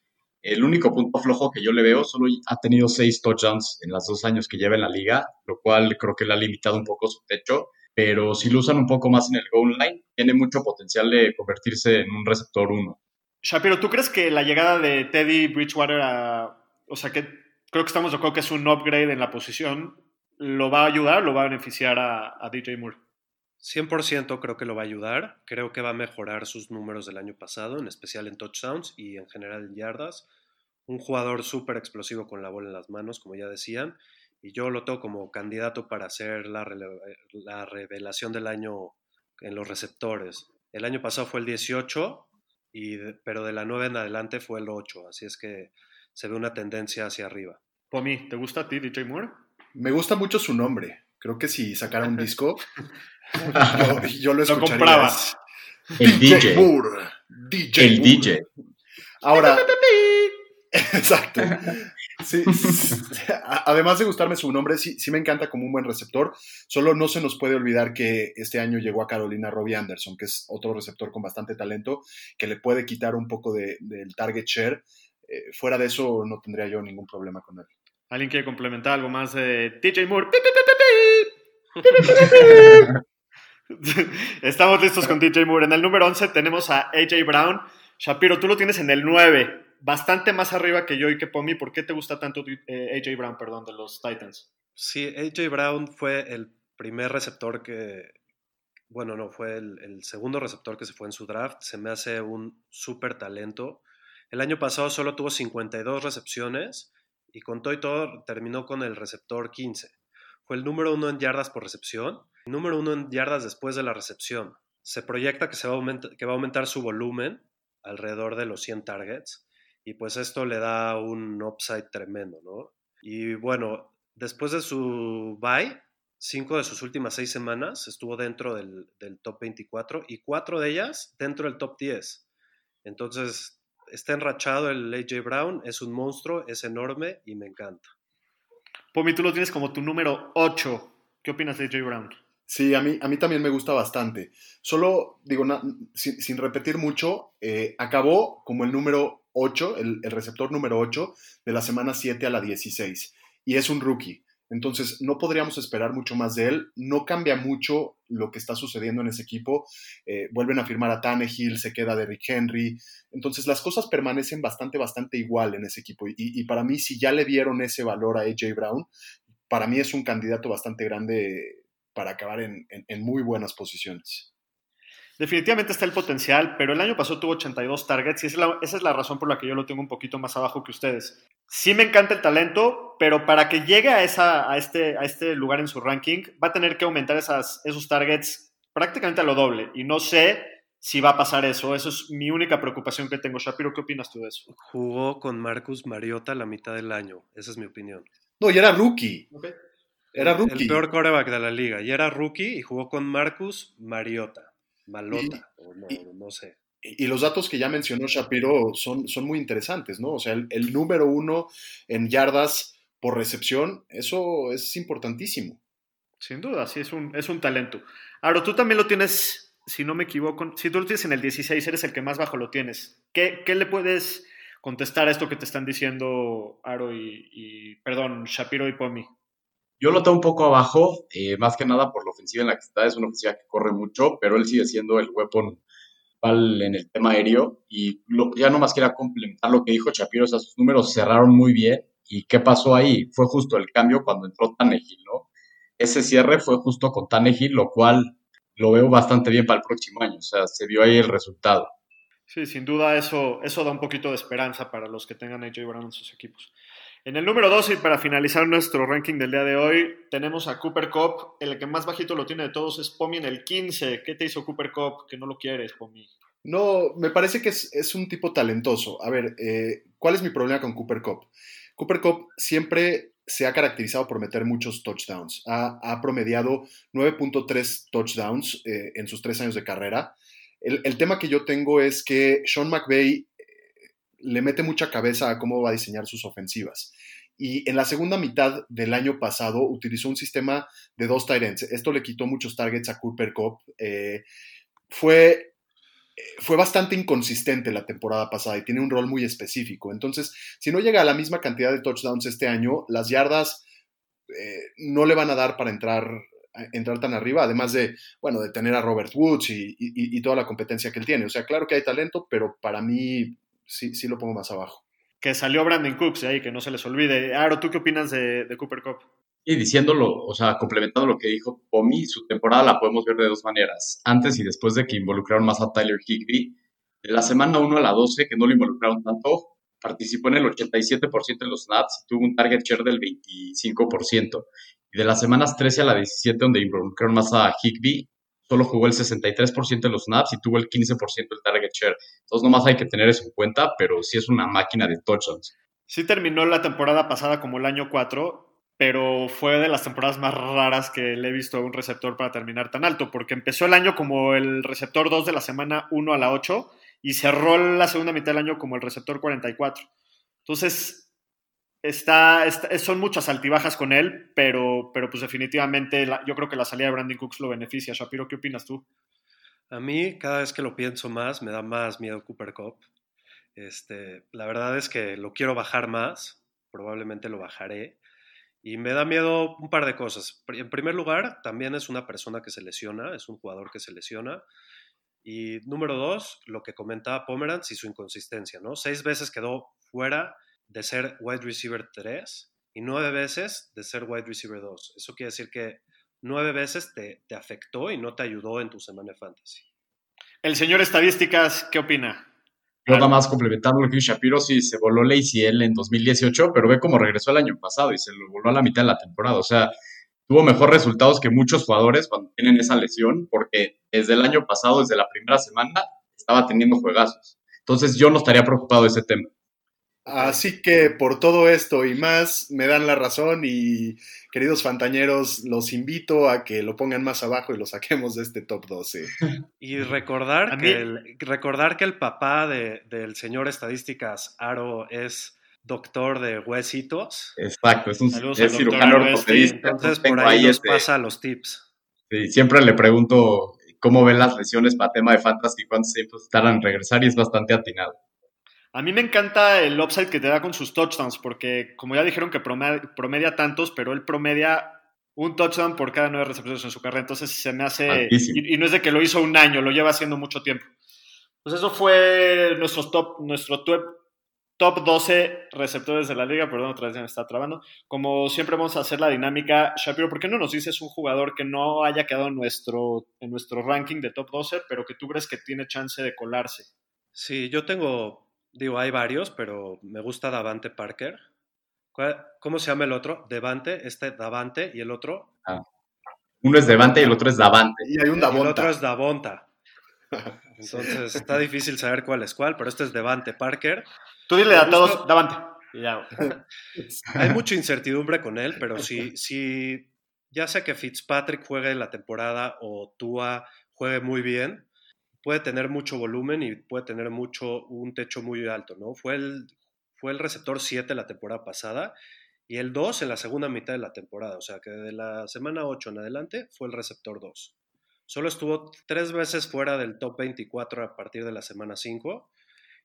el único punto flojo que yo le veo, solo ha tenido seis touchdowns en los dos años que lleva en la liga, lo cual creo que le ha limitado un poco su techo. Pero si lo usan un poco más en el goal line, tiene mucho potencial de convertirse en un receptor 1. Shapiro, ¿tú crees que la llegada de Teddy Bridgewater a. O sea, que creo que estamos de acuerdo que es un upgrade en la posición, ¿lo va a ayudar lo va a beneficiar a DJ Moore? 100% creo que lo va a ayudar. Creo que va a mejorar sus números del año pasado, en especial en touchdowns y en general en yardas. Un jugador súper explosivo con la bola en las manos, como ya decían. Y yo lo tengo como candidato para ser la, la revelación del año en los receptores. El año pasado fue el 18, y pero de la 9 en adelante fue el 8. Así es que se ve una tendencia hacia arriba. Pomi, ¿te gusta a ti DJ Moore? Me gusta mucho su nombre. Creo que si sacara un disco, <laughs> <laughs> yo, yo, lo escucharía. Lo compraba. El DJ. Moore, DJ el Moore. DJ. Ahora, <laughs> exacto. Sí, sí, además de gustarme su nombre, sí, sí, me encanta como un buen receptor. Solo no se nos puede olvidar que este año llegó a Carolina Robbie Anderson, que es otro receptor con bastante talento, que le puede quitar un poco de, del target share. Eh, fuera de eso, no tendría yo ningún problema con él. ¿Alguien quiere complementar algo más de DJ Moore? <laughs> <laughs> Estamos listos con DJ Moore. En el número 11 tenemos a AJ Brown. Shapiro, tú lo tienes en el 9, bastante más arriba que yo y que Pomi. ¿Por qué te gusta tanto eh, AJ Brown, perdón, de los Titans? Sí, AJ Brown fue el primer receptor que, bueno, no, fue el, el segundo receptor que se fue en su draft. Se me hace un súper talento. El año pasado solo tuvo 52 recepciones y con todo y todo terminó con el receptor 15. Fue el número uno en yardas por recepción, número uno en yardas después de la recepción. Se proyecta que, se va a aumentar, su volumen alrededor de los 100 targets y pues esto le da un upside tremendo, ¿no? Y bueno, después de su bye cinco de sus últimas seis semanas estuvo dentro del, del top 24 y cuatro de ellas dentro del top 10. Entonces, está enrachado el AJ Brown, es un monstruo, es enorme y me encanta. Pomi, tú lo tienes como tu número 8. ¿Qué opinas de AJ Brown? Sí, a mí, a mí también me gusta bastante. Solo, digo, na- sin, sin repetir mucho, eh, acabó como el número 8, el, receptor número 8 de la semana 7 a la 16. Y es un rookie. Entonces, no podríamos esperar mucho más de él. No cambia mucho lo que está sucediendo en ese equipo. Eh, vuelven a firmar a Tannehill, se queda Derrick Henry. Entonces, las cosas permanecen bastante, bastante igual en ese equipo. Y, y para mí, si ya le dieron ese valor a AJ Brown, para mí es un candidato bastante grande para acabar en, en, en muy buenas posiciones. Definitivamente está el potencial, pero el año pasado tuvo 82 targets y esa es, la, esa es la razón por la que yo lo tengo un poquito más abajo que ustedes. Sí me encanta el talento, pero para que llegue a, esa, a, este, a este lugar en su ranking, va a tener que aumentar esas, esos targets prácticamente a lo doble. Y no sé si va a pasar eso. Eso es mi única preocupación que tengo. Shapiro, ¿qué opinas tú de eso? Jugó con Marcus Mariota la mitad del año. Esa es mi opinión. No, y era rookie. Okay. Era rookie. El peor coreback de la liga. Y era rookie y jugó con Marcus Mariota. Malota, y, o no, y, no, sé. Y los datos que ya mencionó Shapiro son, son muy interesantes, ¿no? O sea, el, el, número uno en yardas por recepción, eso es importantísimo. Sin duda, sí, es un, es un talento. Ahora, tú también lo tienes, si no me equivoco, si tú lo tienes en el 16, eres el que más bajo lo tienes. ¿Qué, qué le puedes contestar a esto que te están diciendo Aro y, y perdón, Shapiro y Pomi? Yo lo tengo un poco abajo, eh, más que nada por la ofensiva en la que está. Es una ofensiva que corre mucho, pero él sigue siendo el weapon en el tema aéreo. Y lo, ya nomás quería complementar lo que dijo Shapiro. O sea, sus números cerraron muy bien. ¿Y qué pasó ahí? Fue justo el cambio cuando entró Tannehill, ¿no? Ese cierre fue justo con Tannehill, lo cual lo veo bastante bien para el próximo año. O sea, se vio ahí el resultado. Sí, sin duda eso, eso da un poquito de esperanza para los que tengan a AJ Brown en sus equipos. En el número 2, y para finalizar nuestro ranking del día de hoy, tenemos a Cooper Cup. El que más bajito lo tiene de todos es Pomi en el 15. ¿Qué te hizo Cooper Cup que no lo quieres, Pomi? No, me parece que es, un tipo talentoso. A ver, eh, ¿cuál es mi problema con Cooper Cup? Cooper Cup siempre se ha caracterizado por meter muchos touchdowns. Ha, ha promediado 9.3 touchdowns eh, en sus tres años de carrera. El, el, tema que yo tengo es que Sean McVay le mete mucha cabeza a cómo va a diseñar sus ofensivas. Y en la segunda mitad del año pasado utilizó un sistema de dos tight. Esto le quitó muchos targets a Cooper Cup. Eh, fue, fue bastante inconsistente la temporada pasada y tiene un rol muy específico. Entonces, si no llega a la misma cantidad de touchdowns este año, las yardas eh, no le van a dar para entrar, entrar tan arriba, además de, bueno, tener a Robert Woods y, y toda la competencia que él tiene. O sea, claro que hay talento, pero para mí sí, sí lo pongo más abajo. Que salió Brandon Cooks ahí, que no se les olvide. Aro, ¿tú qué opinas de, de, Cooper Cup? Y diciéndolo, o sea, complementando lo que dijo Pomi, su temporada la podemos ver de dos maneras. Antes y después de que involucraron más a Tyler Higby. De la semana 1 a la 12, que no lo involucraron tanto, participó en el 87% de los snaps y tuvo un target share del 25%. Y de las semanas 13 a la 17, donde involucraron más a Higby, solo jugó el 63% de los snaps y tuvo el 15% del target share. Entonces, nomás hay que tener eso en cuenta, pero sí es una máquina de touchdowns. Sí terminó la temporada pasada como el año 4, pero fue de las temporadas más raras que le he visto a un receptor para terminar tan alto, porque empezó el año como el receptor 2 de la semana 1 a la 8 y cerró la segunda mitad del año como el receptor 44. Entonces, Está, son muchas altibajas con él, pero, pero pues definitivamente yo creo que la salida de Brandon Cooks lo beneficia. Shapiro, ¿qué opinas tú? A mí, cada vez que lo pienso más, me da más miedo Cooper Cup. Este, la verdad es que lo quiero bajar más, probablemente lo bajaré. Y me da miedo un par de cosas. En primer lugar, también es una persona que se lesiona, es un jugador que se lesiona. Y número dos, lo que comentaba Pomeranz y su inconsistencia, ¿no? Seis veces quedó fuera de ser wide receiver 3 y nueve veces de ser wide receiver 2. Eso quiere decir que nueve veces te, te, afectó y no te ayudó en tu semana de fantasy. El señor Estadísticas, ¿qué opina? Yo nada más complementando lo que dijo Shapiro, sí se voló la ACL en 2018, pero ve cómo regresó el año pasado y se lo voló a la mitad de la temporada. O sea, tuvo mejores resultados que muchos jugadores cuando tienen esa lesión, porque desde el año pasado, desde la primera semana, estaba teniendo juegazos. Entonces yo no estaría preocupado de ese tema. Así que por todo esto y más, me dan la razón y queridos fantañeros, los invito a que lo pongan más abajo y lo saquemos de este top 12. <laughs> Y recordar, que el, recordar que el papá de, del señor estadísticas Aro es doctor de huesitos. Exacto, es un es cirujano ortopedista. Entonces por ahí nos este, pasa los tips. Sí, siempre le pregunto cómo ven las lesiones para tema de fantasy y cuántos tiempos estarán en regresar y es bastante atinado. A mí me encanta el upside que te da con sus touchdowns, porque como ya dijeron que promedia, tantos, pero él promedia un touchdown por cada nueve recepciones en su carrera. Entonces se me hace. Y, no es de que lo hizo un año, lo lleva haciendo mucho tiempo. Pues eso fue nuestro top, nuestro top 12 receptores de la liga. Perdón, otra vez me está trabando. Como siempre, vamos a hacer la dinámica. Shapiro, ¿por qué no nos dices un jugador que no haya quedado en nuestro, en nuestro ranking de top 12, pero que tú crees que tiene chance de colarse? Sí, yo tengo Digo, hay varios, pero me gusta Davante Parker. ¿Cómo se llama el otro? Devante, este Davante y el otro. Ah. Uno es Devante y el otro es Davante. Y hay un Davonta. el otro es Davonta. <laughs> Entonces está difícil saber cuál es cuál, pero este es Devante Parker. Tú dile a todos Davante. <laughs> hay mucha incertidumbre con él, pero si, si ya sea que Fitzpatrick juegue la temporada o Tua juegue muy bien, puede tener mucho volumen y puede tener mucho, un techo muy alto, ¿no? Fue el, fue el receptor 7 la temporada pasada y el 2 en la segunda mitad de la temporada, o sea que de la semana 8 en adelante fue el receptor 2. Solo estuvo tres veces fuera del top 24 a partir de la semana 5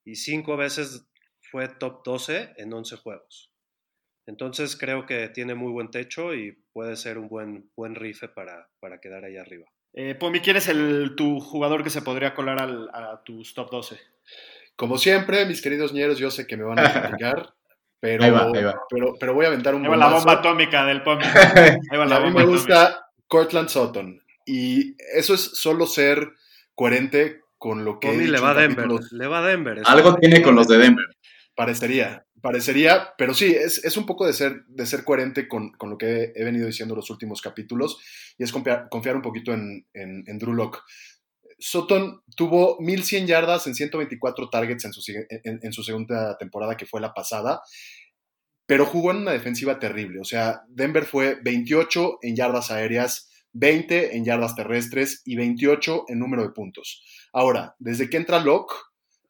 y cinco veces fue top 12 en 11 juegos. Entonces creo que tiene muy buen techo y puede ser un buen, buen rife para, para quedar ahí arriba. Eh, Pomi, ¿quién es el, tu jugador que se podría colar al, a tus top 12? Como siempre, mis queridos ñeros, yo sé que me van a criticar, <laughs> pero, Pero, pero, voy a aventar un Ahí va la bomba atómica del Pomi. <laughs> a mí me gusta Cortland Sutton y eso es solo ser coherente con lo que... Pomi le va a Denver, le va a Denver. Algo tiene con los de Denver. Parecería, parecería, pero sí, es, un poco de ser, de ser coherente con, lo que he, venido diciendo los últimos capítulos y es confiar, un poquito en, en, Drew Locke. Sutton tuvo 1100 yardas en 124 targets en su, en su segunda temporada, que fue la pasada, pero jugó en una defensiva terrible. O sea, Denver fue 28 en yardas aéreas, 20 en yardas terrestres y 28 en número de puntos. Ahora, desde que entra Locke,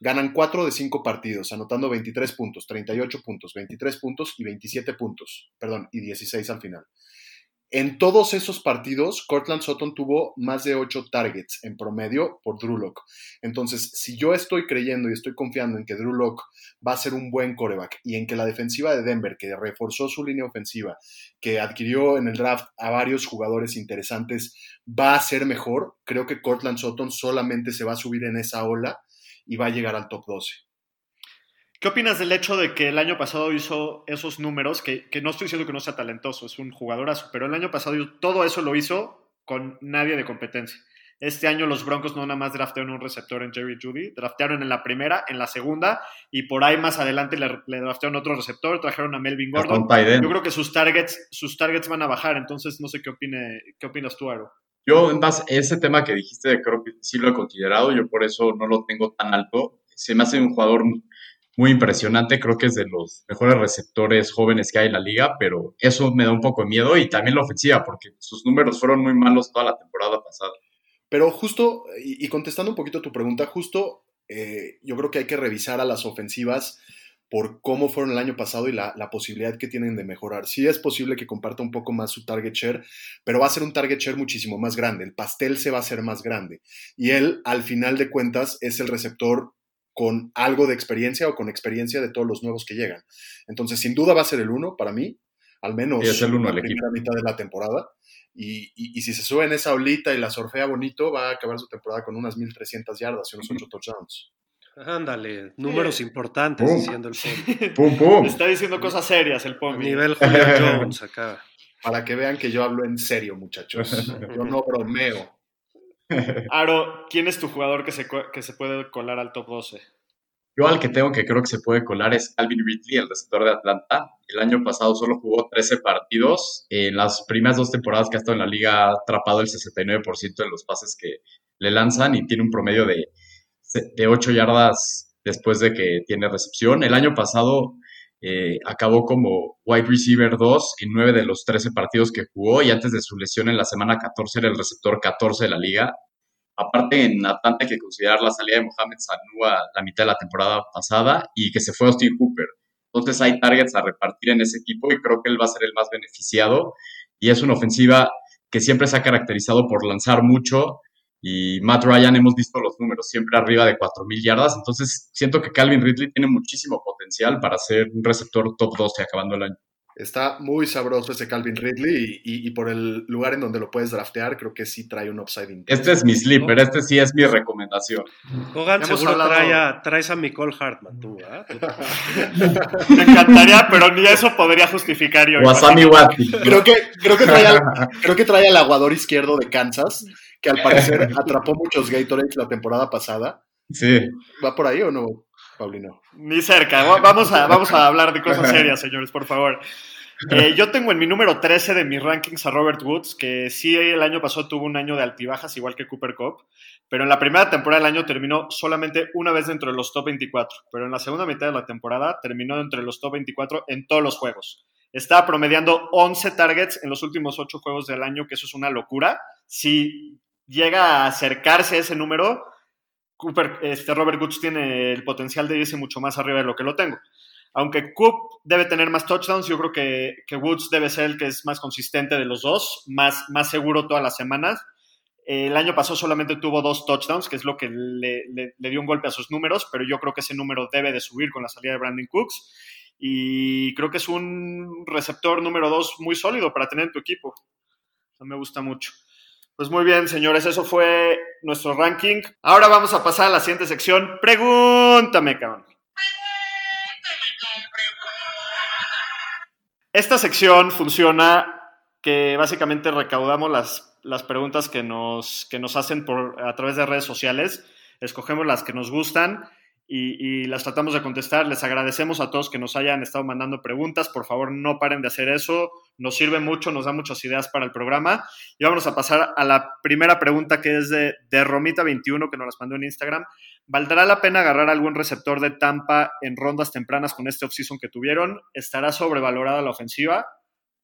ganan 4 de 5 partidos, anotando 23 puntos, 38 puntos, 23 puntos y 27 puntos, perdón, y 16 al final. En todos esos partidos, Cortland Sutton tuvo más de 8 targets en promedio por Drew Locke. Entonces, si yo estoy creyendo y estoy confiando en que Drew Locke va a ser un buen coreback y en que la defensiva de Denver, que reforzó su línea ofensiva, que adquirió en el draft a varios jugadores interesantes, va a ser mejor, creo que Cortland Sutton solamente se va a subir en esa ola y va a llegar al top 12. ¿Qué opinas del hecho de que el año pasado hizo esos números? Que, no estoy diciendo que no sea talentoso, es un jugadorazo, pero el año pasado todo eso lo hizo con nadie de competencia. Este año los Broncos no nada más draftearon un receptor en Jerry Judy, draftearon en la primera, en la segunda, y por ahí más adelante le, le draftearon otro receptor, trajeron a Melvin Gordon. Yo creo que sus targets, sus targets van a bajar, entonces no sé qué, opine, qué opinas tú, Aro. Yo, en base, ese tema que dijiste, creo que sí lo he considerado, yo por eso no lo tengo tan alto. Se me hace un jugador muy impresionante, creo que es de los mejores receptores jóvenes que hay en la liga, pero eso me da un poco de miedo y también la ofensiva, porque sus números fueron muy malos toda la temporada pasada. Pero justo, y, contestando un poquito tu pregunta, justo eh, yo creo que hay que revisar a las ofensivas por cómo fueron el año pasado y la, posibilidad que tienen de mejorar. Sí es posible que comparta un poco más su target share, pero va a ser un target share muchísimo más grande. El pastel se va a hacer más grande. Y él, al final de cuentas, es el receptor con algo de experiencia o con experiencia de todos los nuevos que llegan. Entonces, sin duda va a ser el uno para mí, al menos en la primera mitad de la temporada. Y, y, si se sube en esa olita y la surfea bonito, va a acabar su temporada con unas 1.300 yardas y unos 8 touchdowns. Ándale, números importantes diciendo el <laughs> Pum. pum, Está diciendo cosas serias el Pum. Nivel <laughs> Julio Jones acá. Para que vean que yo hablo en serio, muchachos. Yo no bromeo. <laughs> Aro, ¿quién es tu jugador que se, que se puede colar al top 12? Yo al que tengo que creo que se puede colar es Alvin Ridley, el receptor de Atlanta. El año pasado solo jugó 13 partidos. En las primeras dos temporadas que ha estado en la liga ha atrapado el 69% de los pases que le lanzan y tiene un promedio de de 8 yardas después de que tiene recepción. El año pasado eh, acabó como wide receiver 2 en 9 de los 13 partidos que jugó y antes de su lesión en la semana 14 era el receptor 14 de la liga. Aparte, en Atlanta hay que considerar la salida de Mohamed Sanu a la mitad de la temporada pasada y que se fue Austin Cooper. Entonces hay targets a repartir en ese equipo y creo que él va a ser el más beneficiado. Y es una ofensiva que siempre se ha caracterizado por lanzar mucho y Matt Ryan hemos visto los números siempre arriba de 4.000 yardas, entonces siento que Calvin Ridley tiene muchísimo potencial para ser un receptor top 12 acabando el año. Está muy sabroso ese Calvin Ridley y, por el lugar en donde lo puedes draftear, creo que sí trae un upside intenso. Este es mi sleeper, este sí es mi recomendación. Hogan, seguro traes a Nicole Hartman, tú, ¿eh? <laughs> Me encantaría, pero ni eso podría justificar yo. O a Sammy Creo que, creo, que trae al, creo que trae al aguador izquierdo de Kansas, que al parecer <laughs> atrapó muchos Gatorades la temporada pasada. Sí. ¿Va por ahí o no, Paulino? Ni cerca. Vamos a, vamos a <laughs> hablar de cosas serias, señores, por favor. Eh, yo tengo en mi número 13 de mis rankings a Robert Woods, que sí el año pasado tuvo un año de altibajas, igual que Cooper Cup, pero en la primera temporada del año terminó solamente una vez dentro de los top 24, pero en la segunda mitad de la temporada terminó entre los top 24 en todos los juegos. Está promediando 11 targets en los últimos 8 juegos del año, que eso es una locura. Si llega a acercarse a ese número, Cooper, este Robert Woods tiene el potencial de irse mucho más arriba de lo que lo tengo. Aunque Coop debe tener más touchdowns, yo creo que, Woods debe ser el que es más consistente de los dos, más, seguro todas las semanas. El año pasado solamente tuvo dos touchdowns, que es lo que le, dio un golpe a sus números, pero yo creo que ese número debe de subir con la salida de Brandon Cooks. Y creo que es un receptor número dos muy sólido para tener en tu equipo. me gusta mucho. Pues muy bien, señores, eso fue nuestro ranking. Ahora vamos a pasar a la siguiente sección. Pregúntame, cabrón. Esta sección funciona que básicamente recaudamos las, las preguntas que nos, que nos hacen por, a través de redes sociales, escogemos las que nos gustan y, las tratamos de contestar. Les agradecemos a todos que nos hayan estado mandando preguntas. Por favor, no paren de hacer eso. Nos sirve mucho, nos da muchas ideas para el programa. Y vamos a pasar a la primera pregunta que es de, de Romita21, que nos las mandó en Instagram. ¿Valdrá la pena agarrar algún receptor de Tampa en rondas tempranas con este offseason que tuvieron? ¿Estará sobrevalorada la ofensiva?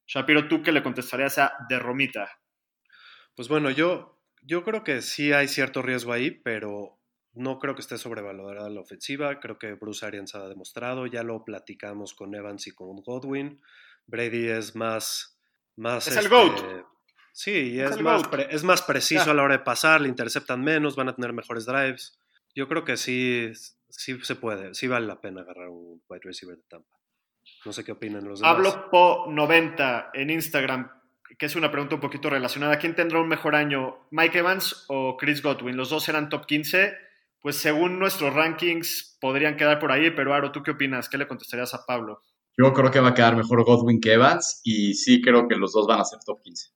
Shapiro, ¿tú qué le contestarías a de Romita? Pues bueno, yo, yo creo que sí hay cierto riesgo ahí, pero no creo que esté sobrevalorada la ofensiva. Creo que Bruce Arians ha demostrado. Ya lo platicamos con Evans y con Godwin. Brady es más. más es el GOAT. Este, sí, es, más, es más preciso a la hora de pasar. Le interceptan menos, van a tener mejores drives. Yo creo que sí, sí se puede. Sí vale la pena agarrar un wide receiver de Tampa. No sé qué opinan los demás. Hablo po90 en Instagram que es una pregunta un poquito relacionada. ¿Quién tendrá un mejor año, Mike Evans o Chris Godwin? Los dos eran top 15 pues según nuestros rankings podrían quedar por ahí, pero Aro, ¿tú qué opinas? ¿Qué le contestarías a Pablo? Yo creo que va a quedar mejor Godwin que Evans y sí creo que los dos van a ser top 15.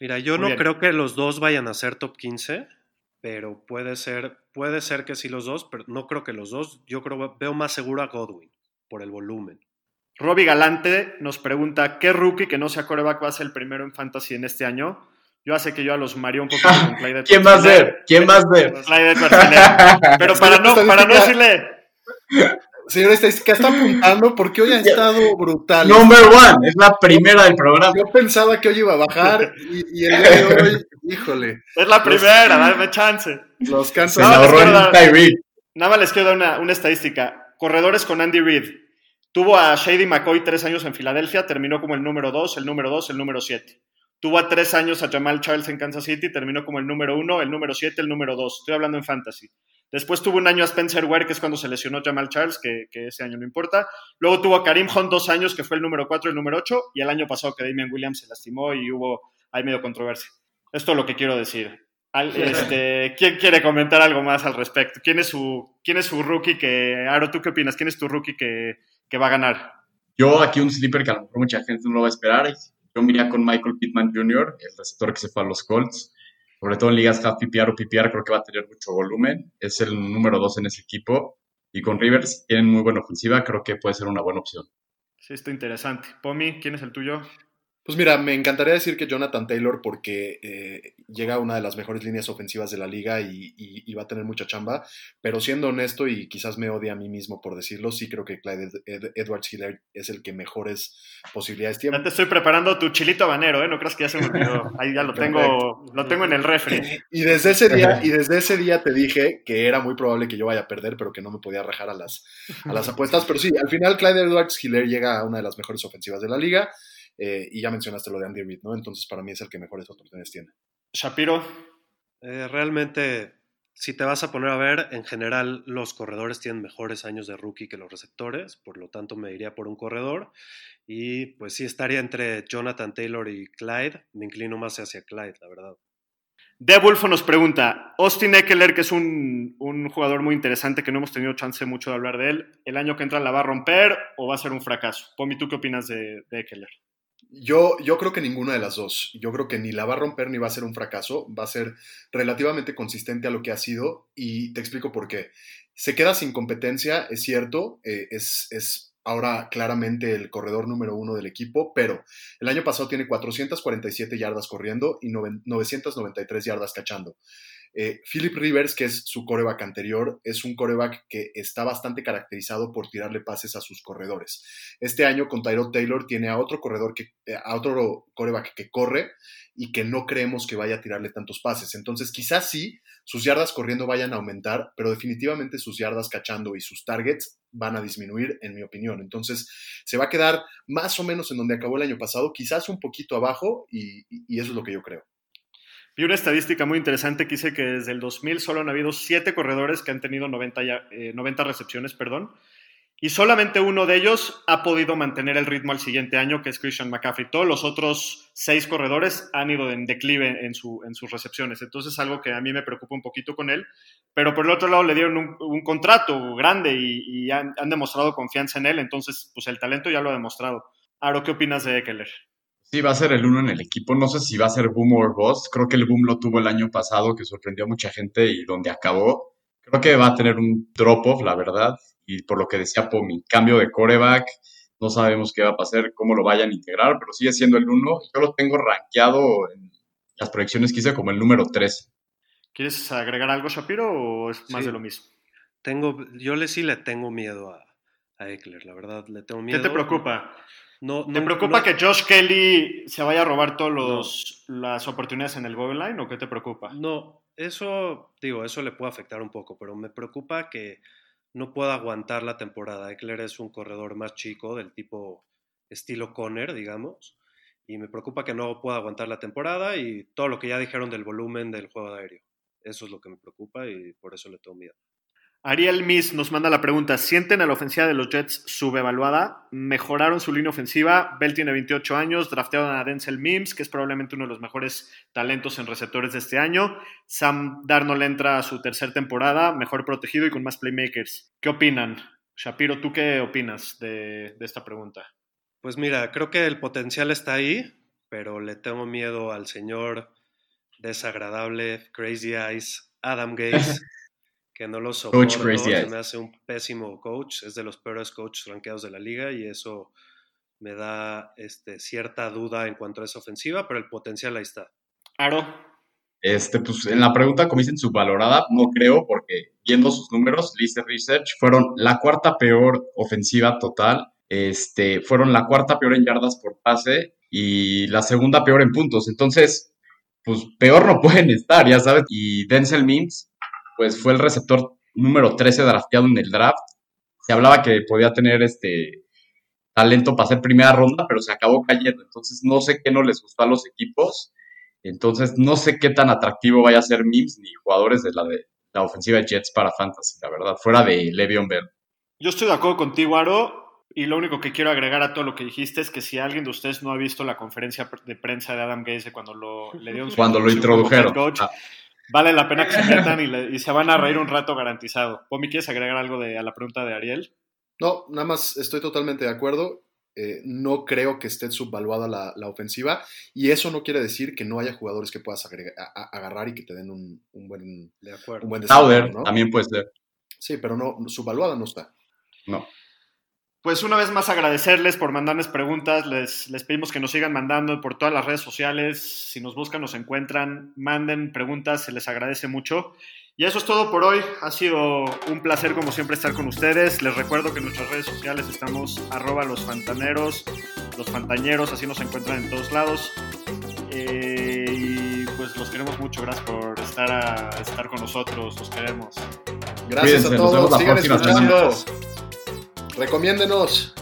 Mira, yo no creo que los dos vayan a ser top 15, pero puede ser, puede ser que sí los dos, pero no creo que los dos. Yo creo veo más seguro a Godwin por el volumen. Robbie Galante nos pregunta, ¿qué rookie que no sea coreback va a ser el primero en fantasy en este año? Yo hace que yo a los mario un poco con Clyde <laughs> ¿Quién va a ser? ¿Quién va a ser? Pero para no, para no decirle. Señor estadística, está apuntando porque hoy ha estado brutal. Number one, es la primera del programa. Yo pensaba que hoy iba a bajar y, el día de hoy, híjole. Es la primera, dame chance. Los Kansas. Nada más les quiero dar una, una estadística. Corredores con Andy Reid. Tuvo a Shady McCoy tres años en Filadelfia, terminó como el número dos, el número dos, el número siete. Tuvo a tres años a Jamal Charles en Kansas City, terminó como el número uno, el número siete, el número dos. Estoy hablando en fantasy. Después tuvo un año a Spencer Ware, que es cuando se lesionó Jamal Charles, que, ese año no importa. Luego tuvo a Karim Hunt dos años, que fue el número cuatro, el número ocho. Y el año pasado que Damian Williams se lastimó y hubo ahí medio controversia. Esto es lo que quiero decir. este, ¿Quién quiere comentar algo más al respecto? ¿Quién es su, quién es su rookie que... Aro, ¿tú qué opinas? ¿Quién es tu rookie que, que va a ganar? Yo aquí un sleeper que a lo mejor mucha gente no lo va a esperar yo me con Michael Pittman Jr., el receptor que se fue a los Colts. Sobre todo en ligas half PPR o PPR creo que va a tener mucho volumen. Es el número dos en ese equipo. Y con Rivers tienen muy buena ofensiva, creo que puede ser una buena opción. Sí, está interesante. Pomi, ¿quién es el tuyo? Pues mira, me encantaría decir que Jonathan Taylor porque eh, llega a una de las mejores líneas ofensivas de la liga y, y- y va a tener mucha chamba, pero siendo honesto y quizás me odie a mí mismo por decirlo, sí creo que Clyde Ed- Ed- Edwards Hiller es el que mejores posibilidades tiene. Ya te estoy preparando tu chilito habanero, ¿eh? No creas que ya se me olvidó. Ahí ya lo tengo, lo tengo en el refri. Y desde ese día, y desde ese día te dije que era muy probable que yo vaya a perder, pero que no me podía rajar a las, a las <laughs> apuestas. Pero sí, al final Clyde Edwards Hiller llega a una de las mejores ofensivas de la liga. Eh, y ya mencionaste lo de Andy Reid, ¿no? Entonces para mí es el que mejores oportunidades tiene. Shapiro, Eh, realmente, si te vas a poner a ver, en general los corredores tienen mejores años de rookie que los receptores, por lo tanto me iría por un corredor. Y pues sí estaría entre Jonathan Taylor y Clyde. Me inclino más hacia Clyde, la verdad. De Wolfo nos pregunta, Austin Eckler, que es un, un jugador muy interesante que no hemos tenido chance mucho de hablar de él, ¿el año que entra la va a romper o va a ser un fracaso? Pomi, ¿tú qué opinas de, de Eckler? Yo, yo creo que ninguna de las dos. Yo creo que ni la va a romper ni va a ser un fracaso. Va a ser relativamente consistente a lo que ha sido y te explico por qué. Se queda sin competencia, es cierto, eh, es, es ahora claramente el corredor número uno del equipo, pero el año pasado tiene 447 yardas corriendo y noven- 993 yardas cachando. Eh, Philip Rivers, que es su coreback anterior, es un coreback que está bastante caracterizado por tirarle pases a sus corredores. Este año con Tyrod Taylor tiene a otro corredor que, eh, a otro coreback que corre y que no creemos que vaya a tirarle tantos pases. Entonces, quizás sí, sus yardas corriendo vayan a aumentar, pero definitivamente sus yardas cachando y sus targets van a disminuir, en mi opinión. Entonces, se va a quedar más o menos en donde acabó el año pasado, quizás un poquito abajo, y, eso es lo que yo creo. Vi una estadística muy interesante que dice que desde el 2000 solo han habido 7 corredores que han tenido 90, ya- eh, 90 recepciones, perdón, y solamente uno de ellos ha podido mantener el ritmo al siguiente año, que es Christian McCaffrey. Todos los otros 6 corredores han ido en declive en, su, en sus recepciones. Entonces es algo que a mí me preocupa un poquito con él. Pero por el otro lado le dieron un, contrato grande y, han demostrado confianza en él. Entonces, pues el talento ya lo ha demostrado. Aro, ¿qué opinas de Eckler? Sí, va a ser el uno en el equipo. No sé si va a ser boom o boss. Creo que el boom lo tuvo el año pasado, que sorprendió a mucha gente y donde acabó. Creo que va a tener un drop-off, la verdad. Y por lo que decía Pomi, cambio de coreback. No sabemos qué va a pasar, cómo lo vayan a integrar, pero sigue siendo el uno. Yo lo tengo rankeado en las proyecciones que hice como el número 13. ¿Quieres agregar algo, Shapiro, o es más Sí. de lo mismo? Tengo, yo le sí le tengo miedo a, a Eckler, la verdad, le tengo miedo. ¿Qué te preocupa? No, ¿Te no- preocupa no- que Josh Kelly se vaya a robar todas las oportunidades en el goal line o qué te preocupa? No, eso, digo, eso le puede afectar un poco, pero me preocupa que no pueda aguantar la temporada. Eckler es un corredor más chico, del tipo estilo Conner, digamos, y me preocupa que no pueda aguantar la temporada y todo lo que ya dijeron del volumen del juego aéreo. Eso es lo que me preocupa y por eso le tengo miedo. Ariel Miss nos manda la pregunta: ¿Sienten a la ofensiva de los Jets subevaluada? ¿Mejoraron su línea ofensiva? Bell tiene 28 años, draftearon a Denzel Mims, que es probablemente uno de los mejores talentos en receptores de este año. Sam Darnold entra a su tercera temporada, mejor protegido y con más playmakers. ¿Qué opinan? Shapiro, ¿tú qué opinas de, de esta pregunta? Pues mira, creo que el potencial está ahí, pero le tengo miedo al señor desagradable, Crazy Eyes, Adam Gaze, <laughs> que no lo soporto. Crazy se Eyes. me hace un pésimo coach, es de los peores coaches rankeados de la liga y eso me da este, cierta duda en cuanto a esa ofensiva, pero el potencial ahí está. Aro, Este, pues en la pregunta, como dicen, subvalorada, no creo, porque viendo sus números, hice research, fueron la cuarta peor ofensiva total, este, fueron la cuarta peor en yardas por pase y la segunda peor en puntos. Entonces, pues peor no <laughs> pueden estar, ya sabes. Y Denzel Mims, pues fue el receptor número 13 drafteado en el draft. Se hablaba que podía tener este talento para ser primera ronda, pero se acabó cayendo. Entonces, no sé qué no les gustó a los equipos. Entonces, no sé qué tan atractivo vaya a ser Mims ni jugadores de la, de la ofensiva de Jets para Fantasy, la verdad, fuera de Le'Veon Bell. Yo estoy de acuerdo contigo, Aro, y lo único que quiero agregar a todo lo que dijiste es que si alguien de ustedes no ha visto la conferencia de prensa de Adam Gaze cuando lo, le dieron su Cuando lo introdujeron. coach, Ah. Vale la pena que se metan y, le- y se van a reír un rato garantizado. Pomi, ¿quieres agregar algo de, a la pregunta de Ariel? No, nada más estoy totalmente de acuerdo. Eh, no creo que esté subvaluada la, la ofensiva y eso no quiere decir que no haya jugadores que puedas agrega- a- a- agarrar y que te den un, un buen, De acuerdo. un buen ¿no? también puede ser. Sí, pero no, subvaluada no está. No. Pues una vez más agradecerles por mandarles preguntas, les, les pedimos que nos sigan mandando por todas las redes sociales, si nos buscan, nos encuentran, manden preguntas, se les agradece mucho. Y eso es todo por hoy, ha sido un placer como siempre estar con ustedes, les recuerdo que en nuestras redes sociales estamos arroba los fantaneros, los fantañeros, así nos encuentran en todos lados. Eh, y pues los queremos mucho, gracias por estar, a, estar con nosotros, los queremos. Gracias Cuídense, a todos, la sigan próxima escuchando. Recomiéndenos.